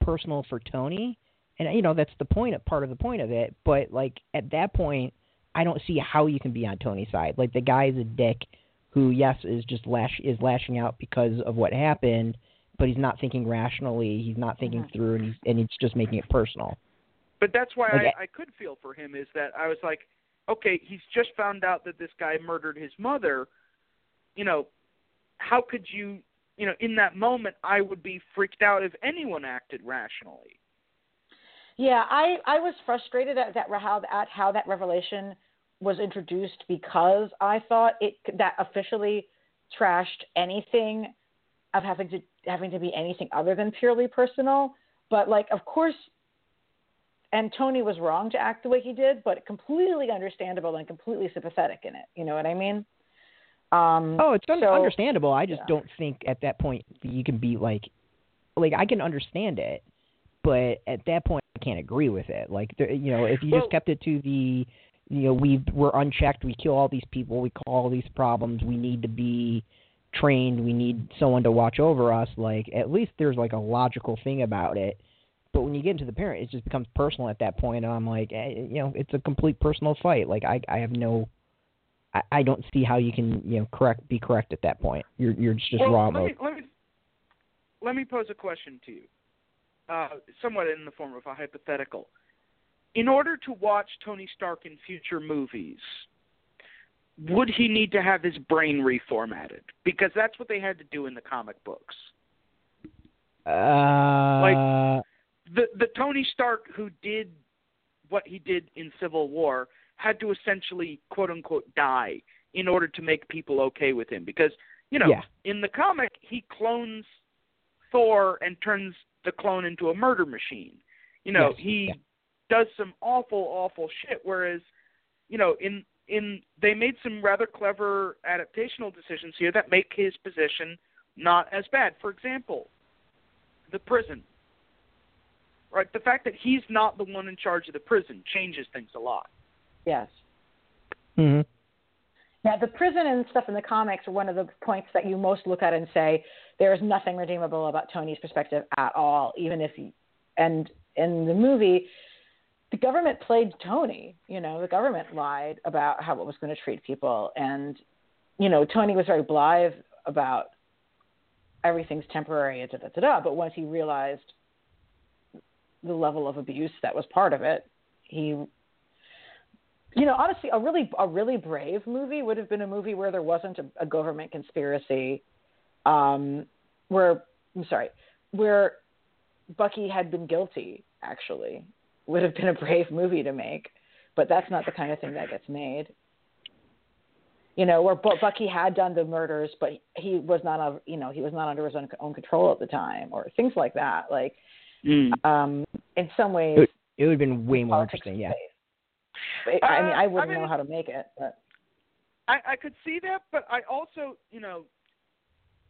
personal for Tony. And you know that's the point, part of the point of it. But like at that point, I don't see how you can be on Tony's side. Like the guy is a dick who, yes, is just lash is lashing out because of what happened, but he's not thinking rationally. He's not thinking Mhm. through, and he's and it's just making it personal. But that's why Okay. I, I could feel for him is that I was like, okay, he's just found out that this guy murdered his mother. You know, how could you, you know, in that moment, I would be freaked out if anyone acted rationally. Yeah, I I was frustrated at that how at how that revelation was introduced because I thought it that officially trashed anything of having to having to be anything other than purely personal. But like, of course, and Tony was wrong to act the way he did, but completely understandable and completely sympathetic in it. You know what I mean? Um, Oh, it's so- understandable. I just yeah. don't think at that point that you can be like, like I can understand it, but at that point I can't agree with it. Like, you know, if you Well- just kept it to the, you know, we we're unchecked, we kill all these people, we cause all these problems, we need to be trained, we need someone to watch over us. Like, at least there's like a logical thing about it. But when you get into the parent, it just becomes personal at that point, and I'm like, eh, you know, it's a complete personal fight. Like, I I have no I, I don't see how you can you know correct be correct at that point. You're you're just well, raw let me, let me let me pose a question to you, uh, somewhat in the form of a hypothetical. In order to watch Tony Stark in future movies, would he need to have his brain reformatted? Because that's what they had to do in the comic books. Uh, the the Tony Stark who did what he did in Civil War had to essentially quote unquote die in order to make people okay with him because you know Yeah. in the comic he clones Thor and turns the clone into a murder machine. You know, Yes, he yeah. does some awful awful shit whereas you know in in they made some rather clever adaptational decisions here that make his position not as bad. For example, the prison right? The fact that he's not the one in charge of the prison changes things a lot. yes. hmm Yeah, the prison and stuff in the comics are one of the points that you most look at and say there is nothing redeemable about Tony's perspective at all, even if he. And in the movie, the government played Tony. You know, the government lied about how it was going to treat people, and you know, Tony was very blithe about everything's temporary, da da da da. But once he realized the level of abuse that was part of it, he you know, honestly, a really a really brave movie would have been a movie where there wasn't a, a government conspiracy, um, where I'm sorry, where Bucky had been guilty. Actually, would have been a brave movie to make, but that's not the kind of thing that gets made. You know, where Bucky had done the murders, but he was not, a, you know, he was not under his own, own control at the time, or things like that. Like, Mm. um, in some ways, It, it would have been way more politics interesting. Yeah. is safe. I mean, Uh, I wouldn't I mean- know how to make it, but I, I could see that, but I also, you know,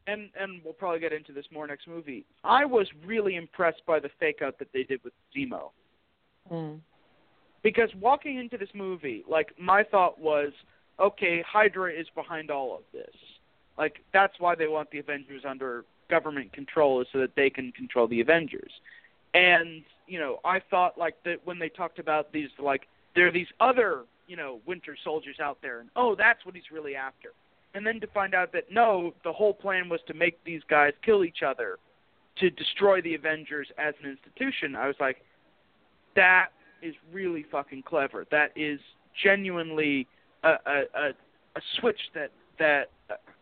and and we'll probably get into this more next movie. I was really impressed by the fake out that they did with Zemo. mm, Because walking into this movie, like my thought was, okay, Hydra is behind all of this. Like that's why they want the Avengers under government control is so that they can control the Avengers. And, you know, I thought like that when they talked about these like there are these other, you know, winter soldiers out there and oh, that's what he's really after. And then to find out that no, the whole plan was to make these guys kill each other to destroy the Avengers as an institution. I was like that is really fucking clever. That is genuinely a a, a, a switch that that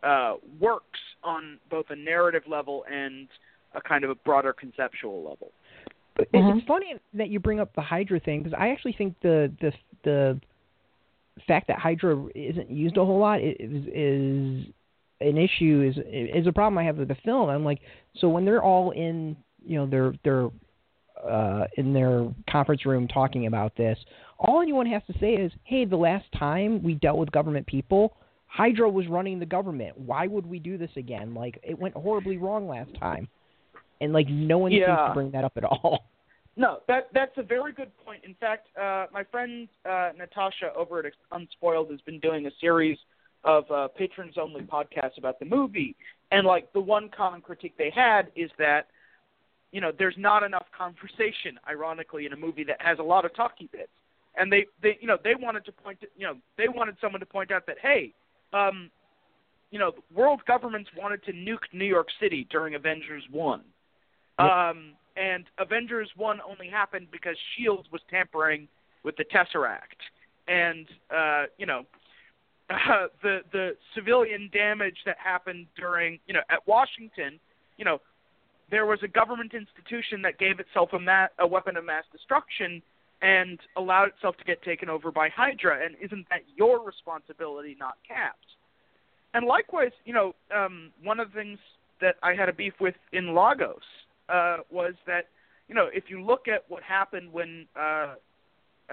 uh, works on both a narrative level and a kind of a broader conceptual level. But mm-hmm. It's funny that you bring up the Hydra thing because I actually think the the the fact that Hydra isn't used a whole lot is, is an issue is is a problem I have with the film. I'm like, so when they're all in, you know, their their uh, in their conference room talking about this, all anyone has to say is, "Hey, the last time we dealt with government people, Hydra was running the government. Why would we do this again? Like it went horribly wrong last time." And like no one yeah. seems to bring that up at all. No, that that's a very good point. In fact, uh, my friend uh, Natasha over at Unspoiled has been doing a series of uh, patrons only podcasts about the movie, and like the one common critique they had is that you know there's not enough conversation, ironically, in a movie that has a lot of talky bits, and they they you know they wanted to point to, you know they wanted someone to point out that hey. Um, you know, world governments wanted to nuke New York City during Avengers One. Um, and Avengers One only happened because Shield was tampering with the Tesseract, and uh, you know uh, the the civilian damage that happened during you know at Washington, you know there was a government institution that gave itself a, ma- a weapon of mass destruction and allowed itself to get taken over by Hydra, and isn't that your responsibility, not Cap's? And likewise, you know, um, one of the things that I had a beef with in Lagos uh, was that you know if you look at what happened when uh,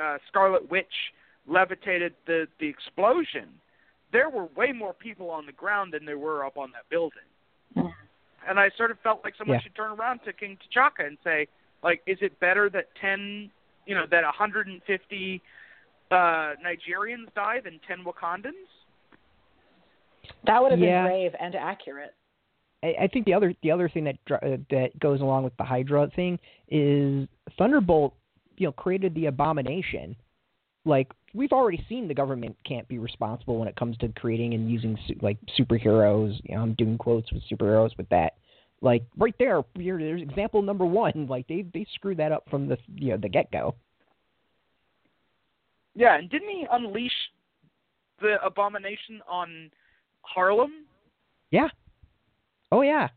uh, Scarlet Witch levitated the the explosion, there were way more people on the ground than there were up on that building. And I sort of felt like someone yeah. should turn around to King T'Chaka and say, like, is it better that ten, you know, that 150 uh, Nigerians die than 10 Wakandans? That would have yeah. been brave and accurate. I, I think the other the other thing that uh, that goes along with the Hydra thing is Thunderbolt, you know, created the abomination. Like we've already seen, the government can't be responsible when it comes to creating and using like superheroes. You know, I'm doing quotes with superheroes with that. Like right there, there's example number one. Like they they screwed that up from the you know the get go. Yeah, and didn't he unleash the abomination on Harlem? Yeah. Oh yeah,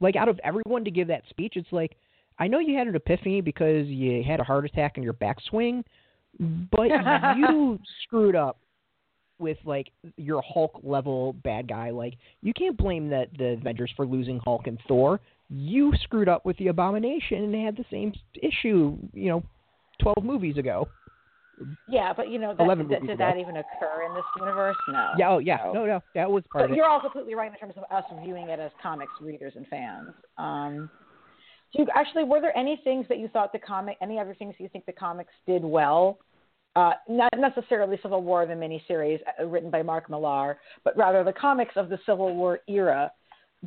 like out of everyone to give that speech, it's like I know you had an epiphany because you had a heart attack in your backswing, but you screwed up with like your Hulk level bad guy. Like you can't blame that the Avengers for losing Hulk and Thor. You screwed up with the Abomination and they had the same issue, you know, twelve movies ago. Yeah, but you know, that, that, did that even occur in this universe? No. Yeah, oh yeah, no, no, no that was part but of you're all completely right in terms of us viewing it as comics readers and fans. Um, do you, actually, were there any things that you thought the comic, any other things you think the comics did well? Uh, not necessarily Civil War, the miniseries uh, written by Mark Millar, but rather the comics of the Civil War era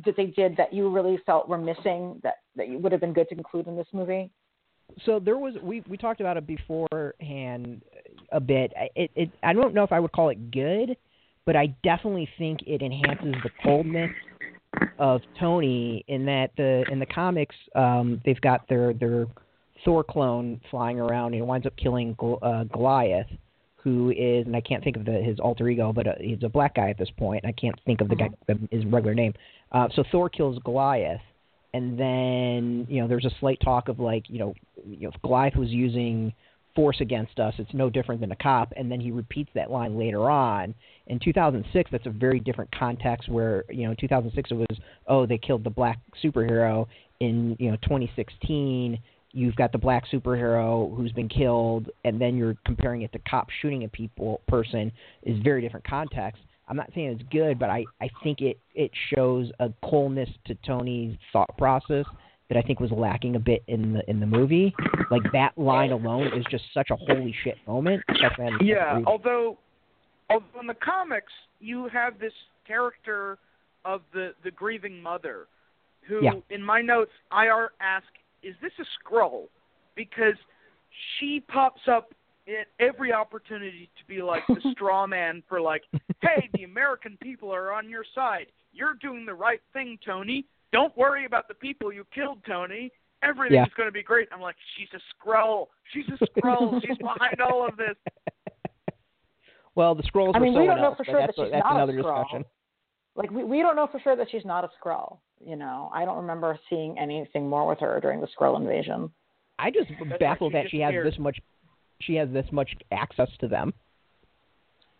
that they did that you really felt were missing that that would have been good to include in this movie so there was we we talked about it beforehand a bit. It, it I don't know if I would call it good, but I definitely think it enhances the coldness of Tony in that the in the comics um they've got their their Thor clone flying around and winds up killing uh, Goliath, who is and I can't think of the, his alter ego, but uh, he's a black guy at this point. I can't think of the guy uh-huh. his regular name. Uh, so Thor kills Goliath and then you know there's a slight talk of like you know, you know if Goliath was using force against us, it's no different than a cop. And then he repeats that line later on. In 2006, that's a very different context where, you know, in 2006 it was, oh, they killed the black superhero. In, you know, 2016, you've got the black superhero who's been killed, and then you're comparing it to cops shooting a people person is very different context. I'm not saying it's good, but I, I think it, it shows a coolness to Tony's thought process that I think was lacking a bit in the in the movie. Like that line alone is just such a holy shit moment. Yeah, although although in the comics you have this character of the the grieving mother who yeah. in my notes I are ask is this a Skrull because she pops up at every opportunity to be like the straw man for like, hey, the American people are on your side. You're doing the right thing, Tony. Don't worry about the people you killed, Tony. Everything's yeah. going to be great. I'm like, she's a Skrull. She's a Skrull. she's behind all of this. Well, the Skrulls. I mean, we don't know else, for sure that's, that she's that's not another a Skrull. discussion. Like we we don't know for sure that she's not a Skrull. You know, I don't remember seeing anything more with her during the Skrull invasion. I just That's baffled why she that she has this much. She has this much access to them.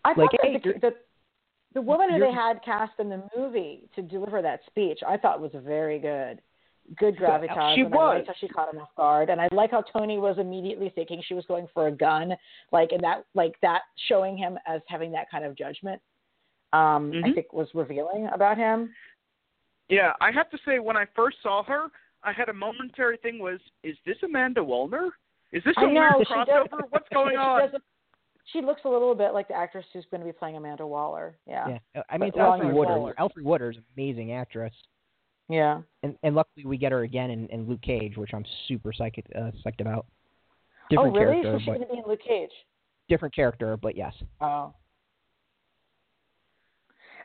I Like, thought hey, that the, the the woman who they had cast in the movie to deliver that speech, I thought was very good. Good gravitas. She and I was. liked how she caught him off guard, and I like how Tony was immediately thinking she was going for a gun, like and that, like that, showing him as having that kind of judgment. Um, I Mhm. think was revealing about him. Yeah, I have to say when I first saw her, I had a momentary thing was, is this Amanda Waller? Is this a I know weird she does. crossover? What's going on? She looks a little bit like the actress who's going to be playing Amanda Waller. Yeah. Yeah, I mean it's But Ron Alfred Waller. Woodard. Alfre Woodard's an amazing actress, Yeah. and and luckily we get her again in, in Luke Cage, which I'm super psyched uh, psyched about. Oh, Different really? character, So she's but going to be in Luke Cage. different character, but yes. Oh.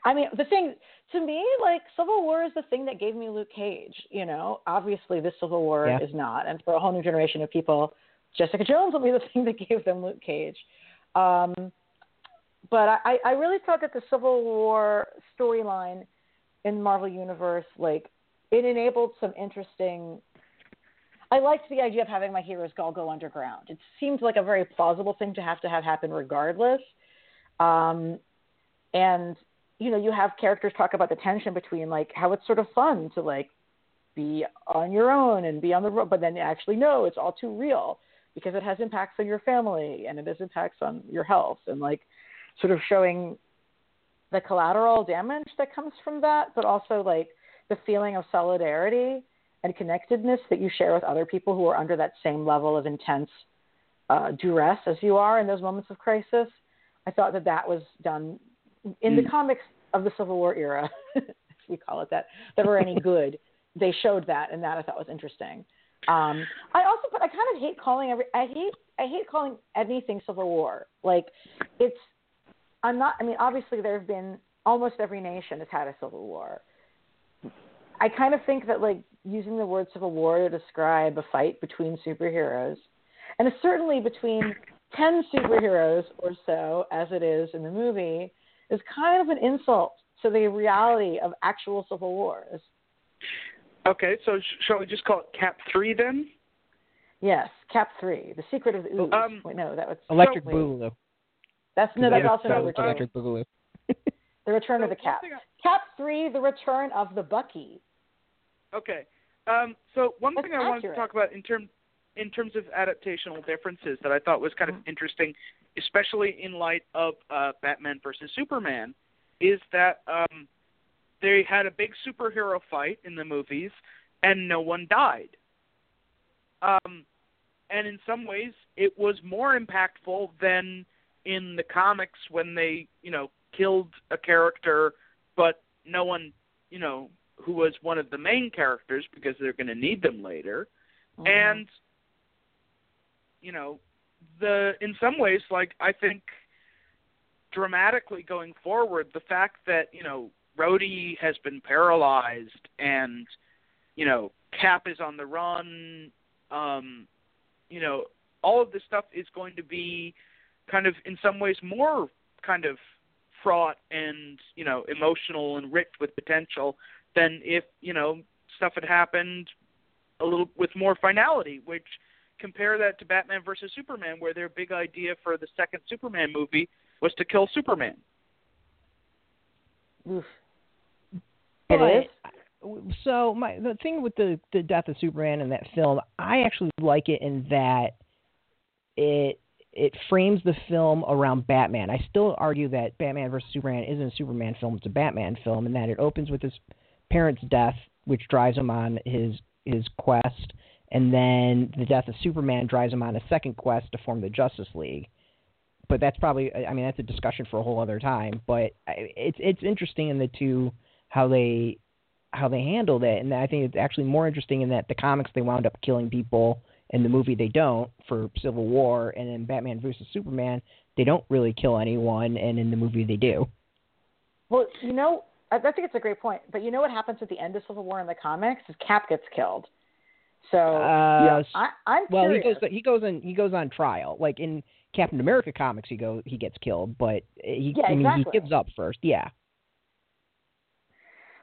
I mean, the thing to me, like Civil War is the thing that gave me Luke Cage. You know, obviously this Civil War Yeah. is not, and for a whole new generation of people, Jessica Jones will be the thing that gave them Luke Cage. Um, but I, I really thought that the Civil War storyline in Marvel Universe, like, it enabled some interesting. I liked the idea of having my heroes all go underground. It seemed like a very plausible thing to have to have happen regardless. Um, and you know, you have characters talk about the tension between like how it's sort of fun to like be on your own and be on the road, but then actually no, it's all too real because it has impacts on your family and it has impacts on your health and like sort of showing the collateral damage that comes from that, but also like the feeling of solidarity and connectedness that you share with other people who are under that same level of intense uh, duress as you are in those moments of crisis. I thought that that was done in the Mm. comics of the Civil War era, if we call it that, that were any good. They showed that, and that I thought was interesting. Um, I also, but I kind of hate calling every. I hate. I hate calling anything Civil War. Like, it's. I'm not. I mean, obviously, there have been almost every nation has had a civil war. I kind of think that like using the word civil war to describe a fight between superheroes, and certainly between ten superheroes or so, as it is in the movie, is kind of an insult to the reality of actual civil wars. Okay, so sh- shall we just call it Cap Three then? Yes, Cap Three, the secret of the ooze. Um, Wait, no, that was Electric wait, Boogaloo. That's no, that's Yeah, also so, number uh. Electric Boogaloo. The return So of the Cap. I- Cap Three, the return of the Bucky. Okay. Um, so one That's thing I wanted to talk about in terms in terms of adaptational differences that I thought was kind of Mhm. interesting, especially in light of uh, Batman versus Superman, is that um, they had a big superhero fight in the movies and no one died. Um, and in some ways, it was more impactful than in the comics when they, you know, killed a character, but no one, you know, who was one of the main characters because they're going to need them later. Mhm. And you know, the in some ways like I think dramatically going forward, the fact that, you know, Rhodey has been paralyzed and you know, Cap is on the run, um, you know, all of this stuff is going to be kind of in some ways more kind of fraught and, you know, emotional and rich with potential than if, you know, stuff had happened a little with more finality, which compare that to Batman versus Superman where their big idea for the second Superman movie was to kill Superman. Oof. But, It is? So my the thing with the the death of Superman in that film, I actually like it in that it it frames the film around Batman. I still argue that Batman versus Superman isn't a Superman film; it's a Batman film, and that it opens with his parents' death, which drives him on his his quest, and then the death of Superman drives him on a second quest to form the Justice League. But that's probably, I mean, that's a discussion for a whole other time. But it's it's interesting in the two how they how they handled it, and I think it's actually more interesting in that the comics they wound up killing people, in the movie they don't for Civil War, and in Batman versus Superman they don't really kill anyone, and in the movie they do. Well, you know, I I think it's a great point. But you know what happens at the end of Civil War in the comics is Cap gets killed. So Uh, I, I'm well, curious. he goes he goes on he goes on trial. Like in Captain America comics, he goes he gets killed, but he Yeah, I mean exactly. he gives up first. Yeah,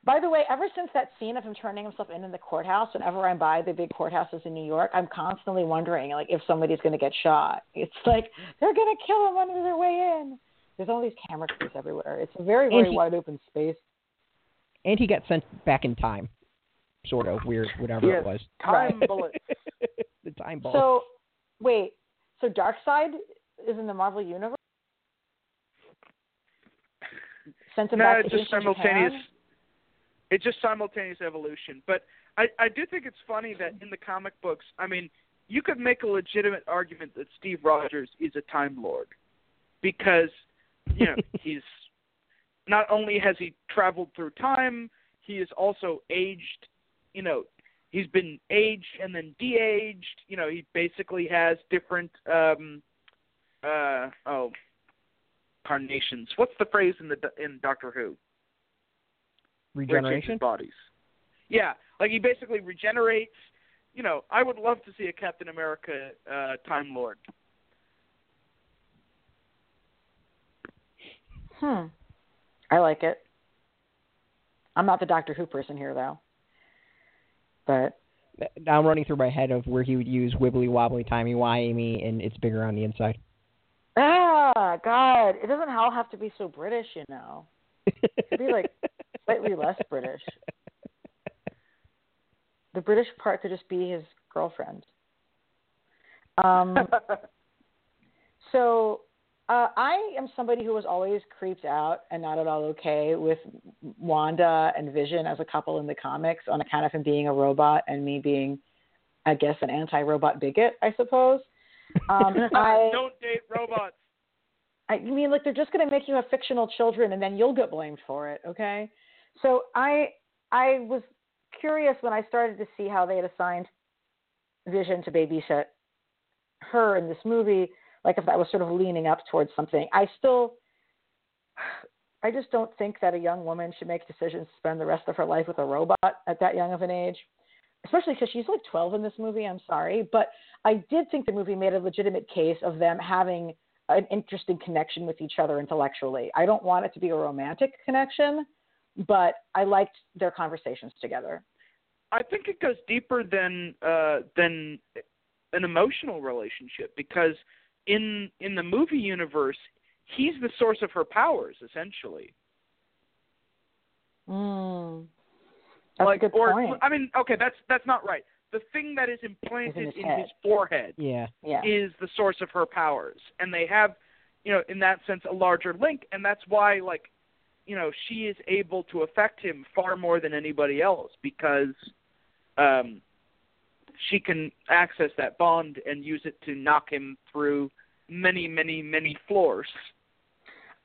By the way, ever since that scene of him turning himself in in the courthouse, whenever I'm by the big courthouses in New York, I'm constantly wondering like if somebody's going to get shot. It's like they're going to kill him on their way in. There's all these camera crews everywhere. It's a very very he- wide open space. And he got sent back in time, sort of weird, whatever Yes, it was. time Right. bullets. the time ball. So, wait. So Darkseid is in the Marvel universe. Sent him No, back it's to just simultaneous. Japan? It's just simultaneous evolution. But I, I do think it's funny that in the comic books, I mean, you could make a legitimate argument that Steve Rogers is a Time Lord because you know he's not only has he traveled through time, he is also aged. You know, he's been aged and then de-aged. You know, he basically has different. um uh oh carnations. What's the phrase in the in Doctor Who? Where Regeneration. bodies. Yeah, like he basically regenerates. You know, I would love to see a Captain America uh, Time Lord. Hmm. I like it. I'm not the Doctor Who person here though. But Now I'm running through my head of where he would use wibbly wobbly timey wimey, and it's bigger on the inside. ah, God, it doesn't all have to be so British, you know. It could be, like, Slightly less British. The British part could just be his girlfriend. Um, so uh, I am somebody who was always creeped out and not at all okay with Wanda and Vision as a couple in the comics on account of him being a robot and me being, I guess, an anti-robot bigot, I suppose. Um, I, Don't date robots. I mean, like they're just going to make you have fictional children, and then you'll get blamed for it. Okay, so I I was curious when I started to see how they had assigned Vision to babysit her in this movie, like if that was sort of leaning up towards something. I still, I just don't think that a young woman should make decisions to spend the rest of her life with a robot at that young of an age, especially because she's like 12 in this movie. I'm sorry, but I did think the movie made a legitimate case of them having an interesting connection with each other intellectually. I don't want it to be a romantic connection, but I liked their conversations together. I think it goes deeper than uh, than an emotional relationship because in in the movie universe, he's the source of her powers essentially. Mm. That's like, a good or point. I mean, okay, that's that's not right. The thing that is implanted his in his forehead Yeah. yeah. is the source of her powers, and they have, you know, in that sense, a larger link, and that's why, like, you know, she is able to affect him far more than anybody else because um, she can access that bond and use it to knock him through many, many, many floors.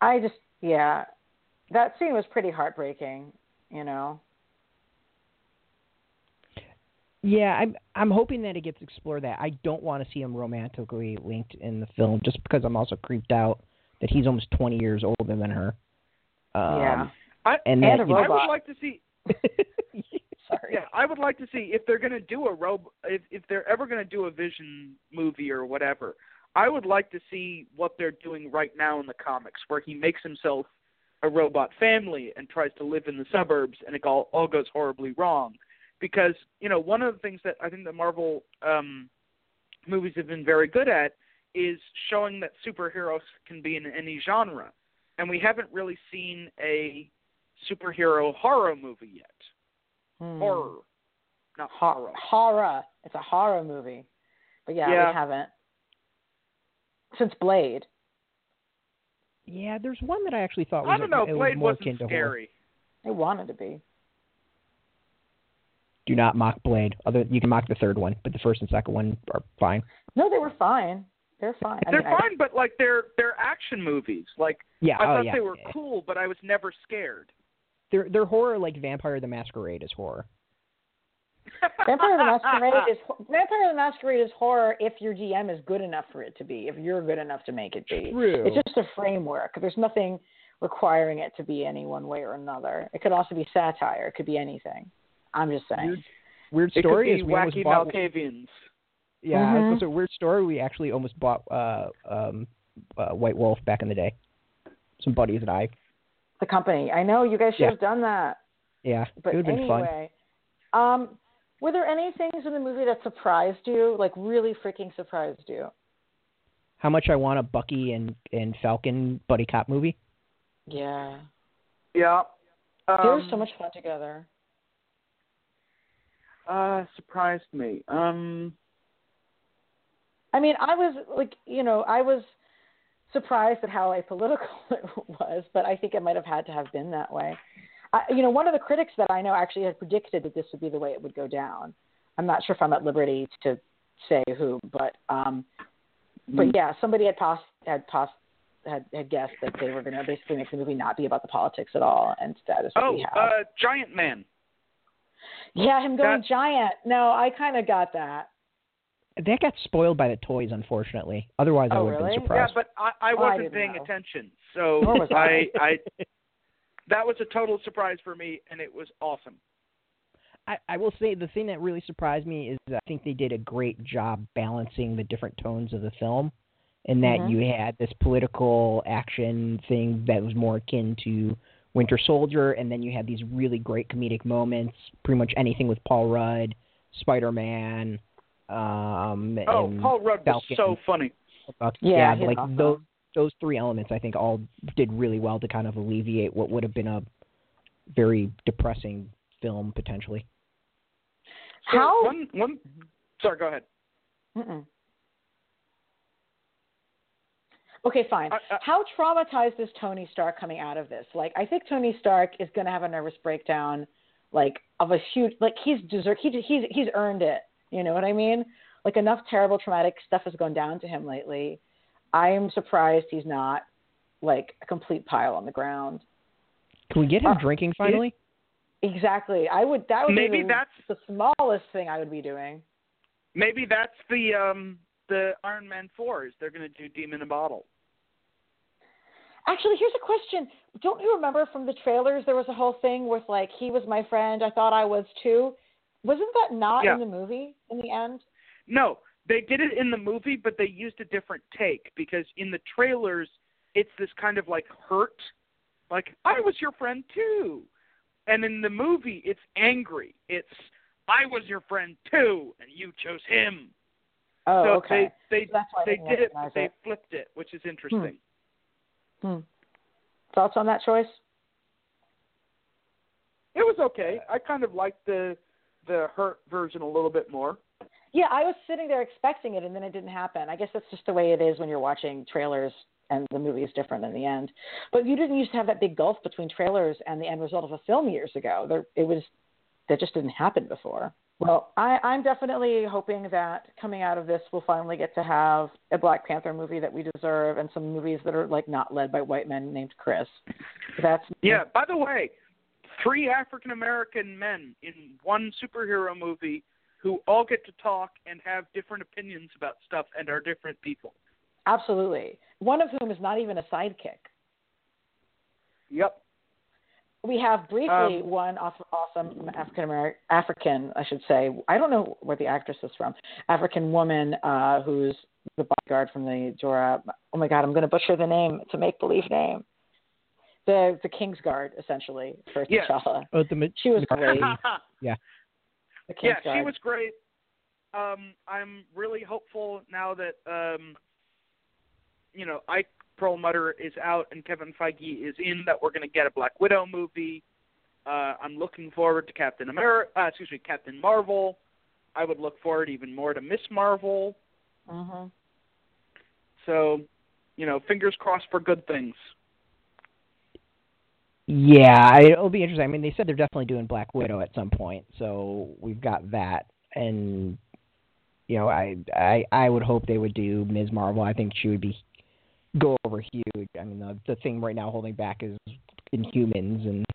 I just yeah. That scene was pretty heartbreaking, you know. Yeah, I'm I'm hoping that it gets explored. That I don't want to see him romantically linked in the film, just because I'm also creeped out that he's almost 20 years older than her. Um, yeah. I, and, And that, a you know- I would like to see Sorry. Yeah, I would like to see if they're going to do a rob if if they're ever going to do a Vision movie or whatever. I would like to see what they're doing right now in the comics, where he makes himself a robot family and tries to live in the suburbs, and it all all goes horribly wrong. Because you know, one of the things that I think the Marvel um, movies have been very good at is showing that superheroes can be in any genre, and we haven't really seen a superhero horror movie yet Hmm. horror, not horror. horror. It's a horror movie. But yeah, Yeah. we haven't. Since Blade. yeah, there's one that I actually thought was I don't know. it was Blade more wasn't akin to horror. scary. It wanted to be. Do not mock Blade. Other you can mock the third one, but the first and second one are fine. No, they were fine. They're fine. I They're mean, I- fine, but like they're they're action movies. Like Yeah, I oh thought yeah. they were yeah. cool, but I was never scared. They're they're horror like Vampire the Masquerade is horror. Vampire the Masquerade is Vampire the Masquerade is horror if your GM is good enough for it to be. If you're good enough to make it be. True. It's just a framework. There's nothing requiring it to be any one way or another. It could also be satire. It could be anything. I'm just saying. Weird, weird It could be we almost wacky bought. Malkavians. Yeah, I was Mhm. gonna say, weird story. We actually almost bought uh, um, uh, White Wolf back in the day. Some buddies and I. The company. I know you guys should Yeah. have done that. Yeah, But it would have been fun. anyway, um, were there any things in the movie that surprised you, like really freaking surprised you? How much I want a Bucky and and Falcon buddy cop movie. Yeah, Yeah. they were Um, so much fun together. Uh, surprised me. Um, I mean, I was like, you know, I was surprised at how apolitical it was, but I think it might have had to have been that way. I, you know, one of the critics that I know actually had predicted that this would be the way it would go down. I'm not sure if I'm at liberty to say who, but um, but yeah, somebody had pos had pos had had guessed that they were going to basically make the movie not be about the politics at all, and that is what oh, we have. uh, Giant Man. yeah, him going that- giant. No, I kind of got that. That got spoiled by the toys, unfortunately. Otherwise, I Oh, would have really? been surprised. Yeah, but I, I Oh, wasn't didn't paying know. attention, so was I, I. I that was a total surprise for me, and it was awesome. I, I will say the thing that really surprised me is I think they did a great job balancing the different tones of the film, and that Mhm. you had this political action thing that was more akin to Winter Soldier, and then you had these really great comedic moments. Pretty much anything with Paul Rudd, Spider Man. Um, Oh, and Paul Rudd was so funny. Buck- Yeah, yeah, like awesome. those those three elements, I think, all did really well to kind of alleviate what would have been a very depressing film potentially. So How- one one sorry, go ahead. Mm-mm. Okay, fine. I- I- How traumatized is Tony Stark coming out of this? Like, I think Tony Stark is going to have a nervous breakdown, like of a huge, like he's deserved, he he's he's earned it. You know what I mean? Like enough terrible traumatic stuff has gone down to him lately. I am surprised he's not like a complete pile on the ground. Can we get him Uh, drinking finally? Exactly. I would. That would Maybe be the, that's- the smallest thing I would be doing. Maybe that's the um the Iron Man fours. they're gonna do Demon in a Bottle. Actually, here's a question. Don't you remember from the trailers there was a whole thing with like he was my friend, I thought I was too. Wasn't that not Yeah. in the movie in the end? No, they did it in the movie, but they used a different take because in the trailers it's this kind of like hurt, like I was your friend too, and in the movie it's angry. It's I was your friend too, and you chose him. Oh, so okay. they they So that's why I they did it, they flipped it, which is interesting. Hmm. Thoughts on that choice? It was okay. I kind of liked the the hurt version a little bit more. Yeah, I was sitting there expecting it, and then it didn't happen. I guess that's just the way it is when you're watching trailers, and the movie is different in the end. But you didn't used to have that big gulf between trailers and the end result of a film years ago. There, it was that just didn't happen before. Well, I, I'm definitely hoping that coming out of this, we'll finally get to have a Black Panther movie that we deserve, and some movies that are like not led by white men named Chris. That's Yeah. By the way, three African American men in one superhero movie who all get to talk and have different opinions about stuff and are different people. absolutely one of whom is not even a sidekick. Yep. We have briefly Um, one aw- awesome African American, African, I should say. I don't know where the actress is from. African woman uh, who's the bodyguard from the Jorah. Oh my God, I'm going to butcher the name. It's a make believe name. The the King's Guard, essentially, for Yes. T'Challa. Oh, the, She was the- great. yeah. The King's yeah, Guard. she was great. Um, I'm really hopeful now that um, you know Ike Perlmutter is out and Kevin Feige is in that we're going to get a Black Widow movie. Uh, I'm looking forward to Captain America. Uh, excuse me, Captain Marvel. I would look forward even more to Ms. Marvel. hmm So, you know, fingers crossed for good things. Yeah, it'll be interesting. I mean, they said they're definitely doing Black Widow at some point, so we've got that. And you know, I I I would hope they would do Ms. Marvel. I think she would be go over huge. I mean, the the thing right now holding back is Inhumans and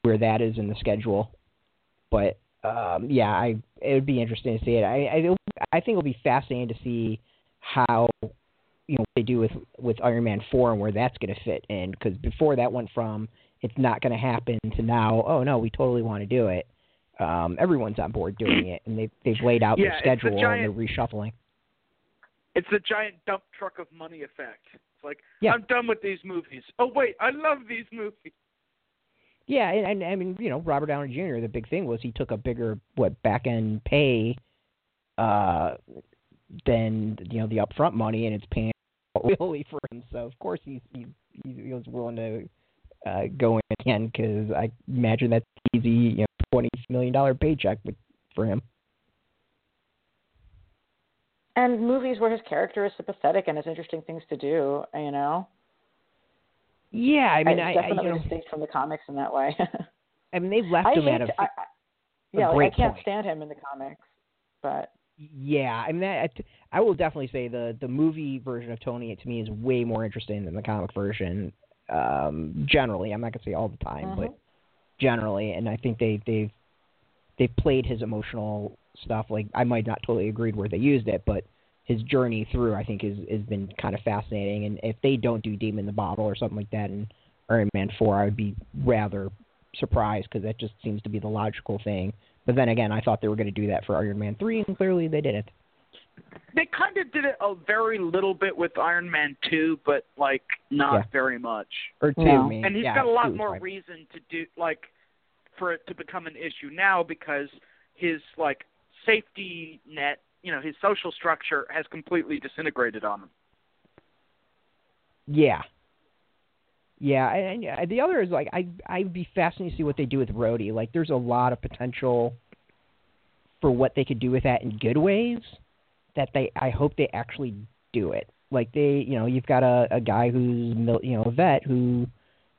where that is in the schedule. But um, yeah, I it would be interesting to see it. I I, I think it'll be fascinating to see how you know what they do with with Iron Man four and where that's going to fit in because before that went from it's not going to happen to now oh no we totally want to do it. Um, everyone's on board doing it and they they've laid out Yeah, their it's the schedule giant- and they're reshuffling. It's the giant dump truck of money effect. It's like Yeah. I'm done with these movies. Oh wait, I love these movies. Yeah, and, and I mean, you know, Robert Downey Jr. The big thing was he took a bigger what back end pay uh than you know the upfront money, and it's paying really for him. So of course he's he, he was willing to uh, go in again because I imagine that's easy, you know, twenty million dollar paycheck for him. And movies where his character is sympathetic and has interesting things to do, you know. Yeah, I mean, I, I definitely I, you know, distinct from the comics in that way. I mean, they've left I him hate, at a, I, I, yeah, like, I can't point. stand him in the comics, but Yeah, I mean, that, I will definitely say the the movie version of Tony to me is way more interesting than the comic version. Um, generally, I'm not gonna say all the time, but Mhm. generally, and I think they they've they've played his emotional stuff. Like I might not totally agreed where they used it, but his journey through, I think, is has been kind of fascinating. And if they don't do Demon in the Bottle or something like that in Iron Man Four, I would be rather surprised because that just seems to be the logical thing. But then again, I thought they were going to do that for Iron Man three, and clearly they didn't. They kind of did it a very little bit with Iron Man 2, but like not Yeah. very much. Or two, No. And he's yeah, got a lot is more fine. reason to do like for it to become an issue now because his like safety net, you know, his social structure has completely disintegrated on him. Yeah. Yeah, and, and the other is like I I'd be fascinated to see what they do with Rhodey. Like, there's a lot of potential for what they could do with that in good ways. That they I hope they actually do it. Like they, you know, you've got a a guy who's mil- you know a vet who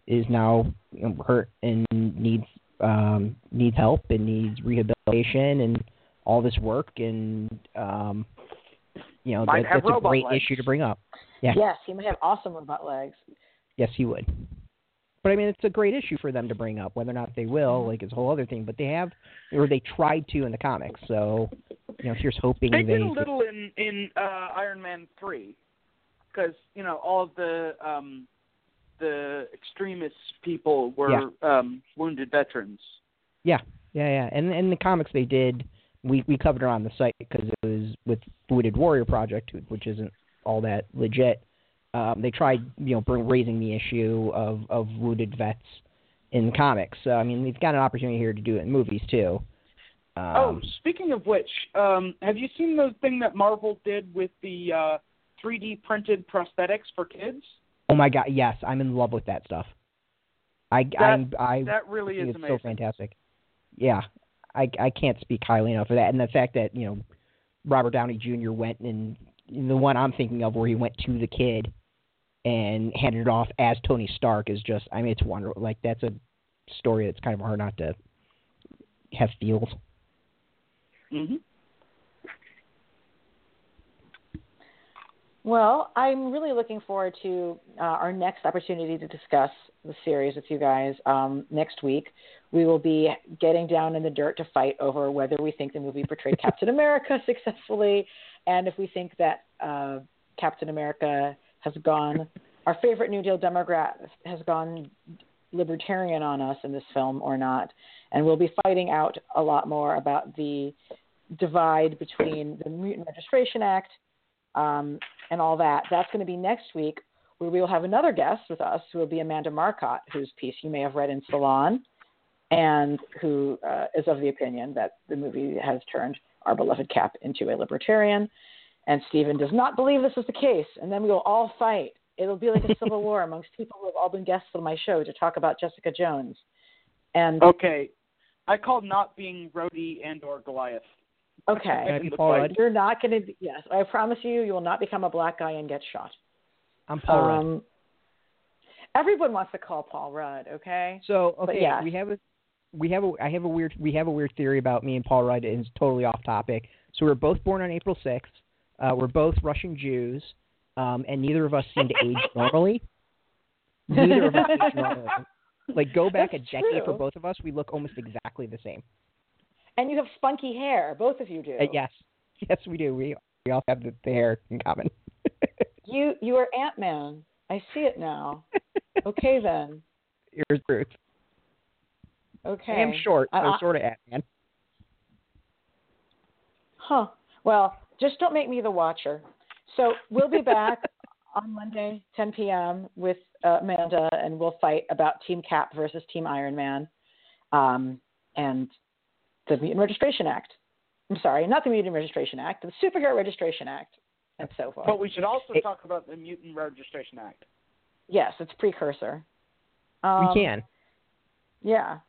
is now you know, hurt and needs um needs help and needs rehabilitation and all this work and um you know Might that, have that's a great legs. issue to bring up. Yeah. yes, he might have awesome robot legs. Yes, he would. But I mean, it's a great issue for them to bring up. Whether or not they will, like, is a whole other thing. But they have, or they tried to in the comics. So, you know, here's hoping They they. did a little in in uh, Iron Man three, because you know all of the um, the extremist people were um, wounded veterans. Yeah, yeah, yeah. And in the comics, they did. We we covered it on the site because it was with Wounded Warrior Project, which isn't all that legit. Um, they tried, you know, raising the issue of of wounded vets in comics. So I mean, they've got an opportunity here to do it in movies too. Um, oh, speaking of which, um, have you seen the thing that Marvel did with the uh, 3D printed prosthetics for kids? Oh my god, yes, I'm in love with that stuff. I That- I I That really is it's amazing. so fantastic. Yeah, I I can't speak highly enough of that, and the fact that you know Robert Downey Jr. went and the one I'm thinking of where he went to the kid and handed it off as Tony Stark is just I mean it's wonderful. Like that's a story that's kind of hard not to have feels. hmm Well, I'm really looking forward to uh, our next opportunity to discuss the series with you guys um, next week. We will be getting down in the dirt to fight over whether we think the movie portrayed Captain America successfully and if we think that uh, Captain America has gone, our favorite New Deal Democrat has gone libertarian on us in this film or not. And we'll be fighting out a lot more about the divide between the Mutant Registration Act um, and all that. That's going to be next week, where we will have another guest with us, who will be Amanda Marcotte, whose piece you may have read in Salon, and who uh, is of the opinion that the movie has turned our beloved Cap into a libertarian. And Steven does not believe this is the case. And then we will all fight. It'll be like a civil war amongst people who have all been guests on my show to talk about Jessica Jones. And Okay, I call not being Rhodey and or Goliath. okay, Can I in be the Paul fight. Rudd? you're not going to. Yes, I promise you, you will not become a black guy and get shot. I'm Paul Rudd. Um, everyone wants to call Paul Rudd, okay? So okay, yes. we have a we have a I have a weird we have a weird theory about me and Paul Rudd and it's totally off topic. So we're both born on April sixth. Uh, we're both Russian Jews, um, and neither of us seem to age normally. Neither of us age normally. Like go back That's a decade for both of us, we look almost exactly the same. And you have spunky hair, both of you do. Uh, yes, yes, we do. We we all have the, the hair in common. You you are Ant Man. I see it now. Okay then. Here's truth. Okay. I am short, so I- sort of Ant Man. Huh. Well, just don't make me the watcher. So we'll be back on Monday, 10 p.m. with uh, Amanda, and we'll fight about Team Cap versus Team Iron Man, um, and the Mutant Registration Act. I'm sorry, not the Mutant Registration Act, the Superhero Registration Act, and so forth. But we should also It- talk about the Mutant Registration Act. yes, it's precursor. Um, we can. Yeah.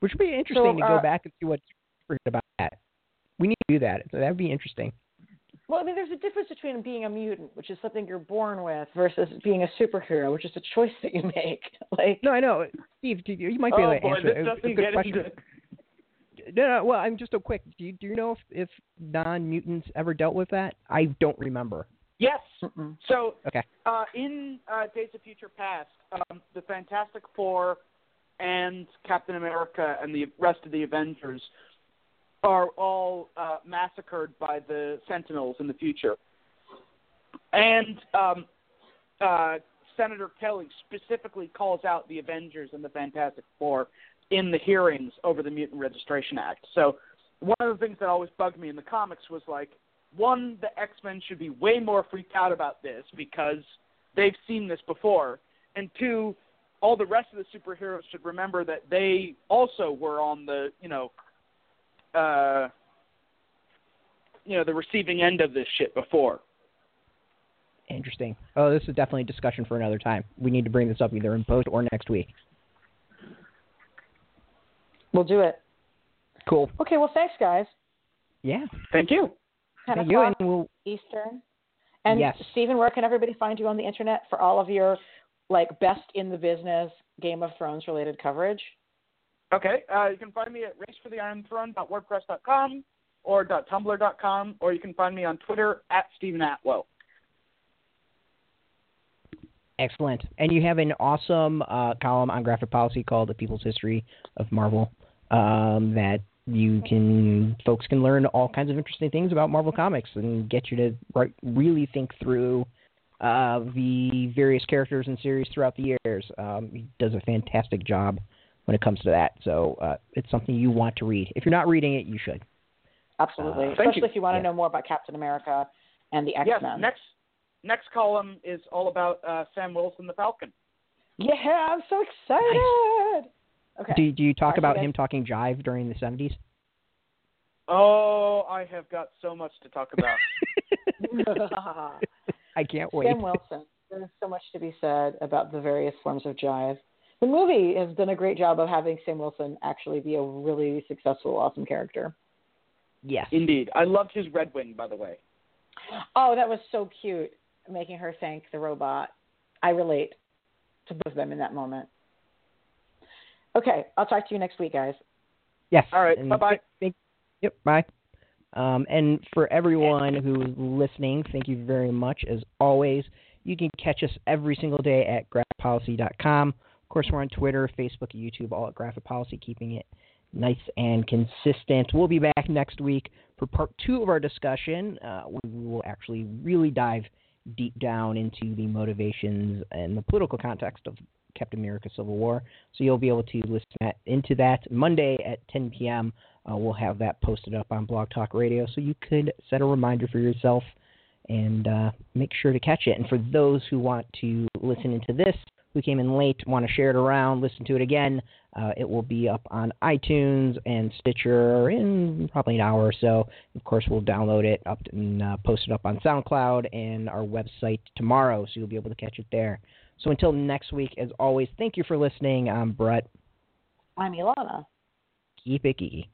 Which would be interesting to uh, go back and see what's about that. We need to do that. So that would be interesting. Well, I mean, there's a difference between being a mutant, which is something you're born with, versus being a superhero, which is a choice that you make. like, No, I know. Steve, do you, you might be oh able to boy, answer this it. A good get question. into. No, no. Well, I'm just so quick. Do you do you know if, if non mutants ever dealt with that? I don't remember. Yes. mm-mm. So Okay. uh, in uh, Days of Future Past, um, the Fantastic Four and Captain America and the rest of the Avengers are all uh, massacred by the Sentinels in the future. And um, uh, Senator Kelly specifically calls out the Avengers and the Fantastic Four in the hearings over the Mutant Registration Act. So one of the things that always bugged me in the comics was like, one, the X Men should be way more freaked out about this because they've seen this before, and two, all the rest of the superheroes should remember that they also were on the you know, uh, you know, the receiving end of this shit before. Interesting. Oh, this is definitely a discussion for another time. We need to bring this up either in post or next week. We'll do it. Cool. Okay, well, thanks, guys. Yeah. Thank you. 10 Thank you. And we'll Eastern. And Yes. Steven, where can everybody find you on the internet for all of your like best in the business Game of Thrones related coverage? Okay, uh, you can find me at racefortheironthrone.wordpress.com or .tumblr.com, or you can find me on Twitter at Steven Attewell. Excellent. And you have an awesome uh, column on graphic policy called "The People's History of Marvel" um, that you can folks can learn all kinds of interesting things about Marvel comics and get you to really think through uh, the various characters and series throughout the years. Um, he does a fantastic job when it comes to that. So uh, it's something you want to read. If you're not reading it, you should. Absolutely. Uh, Especially you. if you want to Yeah. know more about Captain America and the X Yes, Men. next next column is all about uh, Sam Wilson, the Falcon. yeah, I'm so excited. Okay. Do, do you talk Alright, about him talking jive during the 70s? Oh, I have got so much to talk about. I can't wait. Sam Wilson. There's so much to be said about the various forms of jive. The movie has done a great job of having Sam Wilson actually be a really successful, awesome character. Yes. Indeed, I loved his Redwing, by the way. Oh, that was so cute, making her thank the robot. I relate to both of them in that moment. Okay, I'll talk to you next week, guys. Yes. All right, bye-bye. thank- thank- yep. Bye. Um, and for everyone who's listening, thank you very much. As always, you can catch us every single day at graphicpolicy.com. Course, we're on Twitter, Facebook, YouTube, all at Graphic Policy, keeping it nice and consistent. We'll be back next week for part two of our discussion. Uh, we will actually really dive deep down into the motivations and the political context of Captain America Civil War. So you'll be able to listen at, into that Monday at 10 p.m. Uh, we'll have that posted up on Blog Talk Radio, so you could set a reminder for yourself and uh, make sure to catch it. And for those who want to listen into this, who came in late, want to share it around, listen to it again, uh, it will be up on iTunes and Stitcher in probably an hour or so. Of course, we'll download it up and uh, post it up on SoundCloud and our website tomorrow, so you'll be able to catch it there. So until next week, as always, thank you for listening. I'm Brett. I'm Elana. Keep it geeky.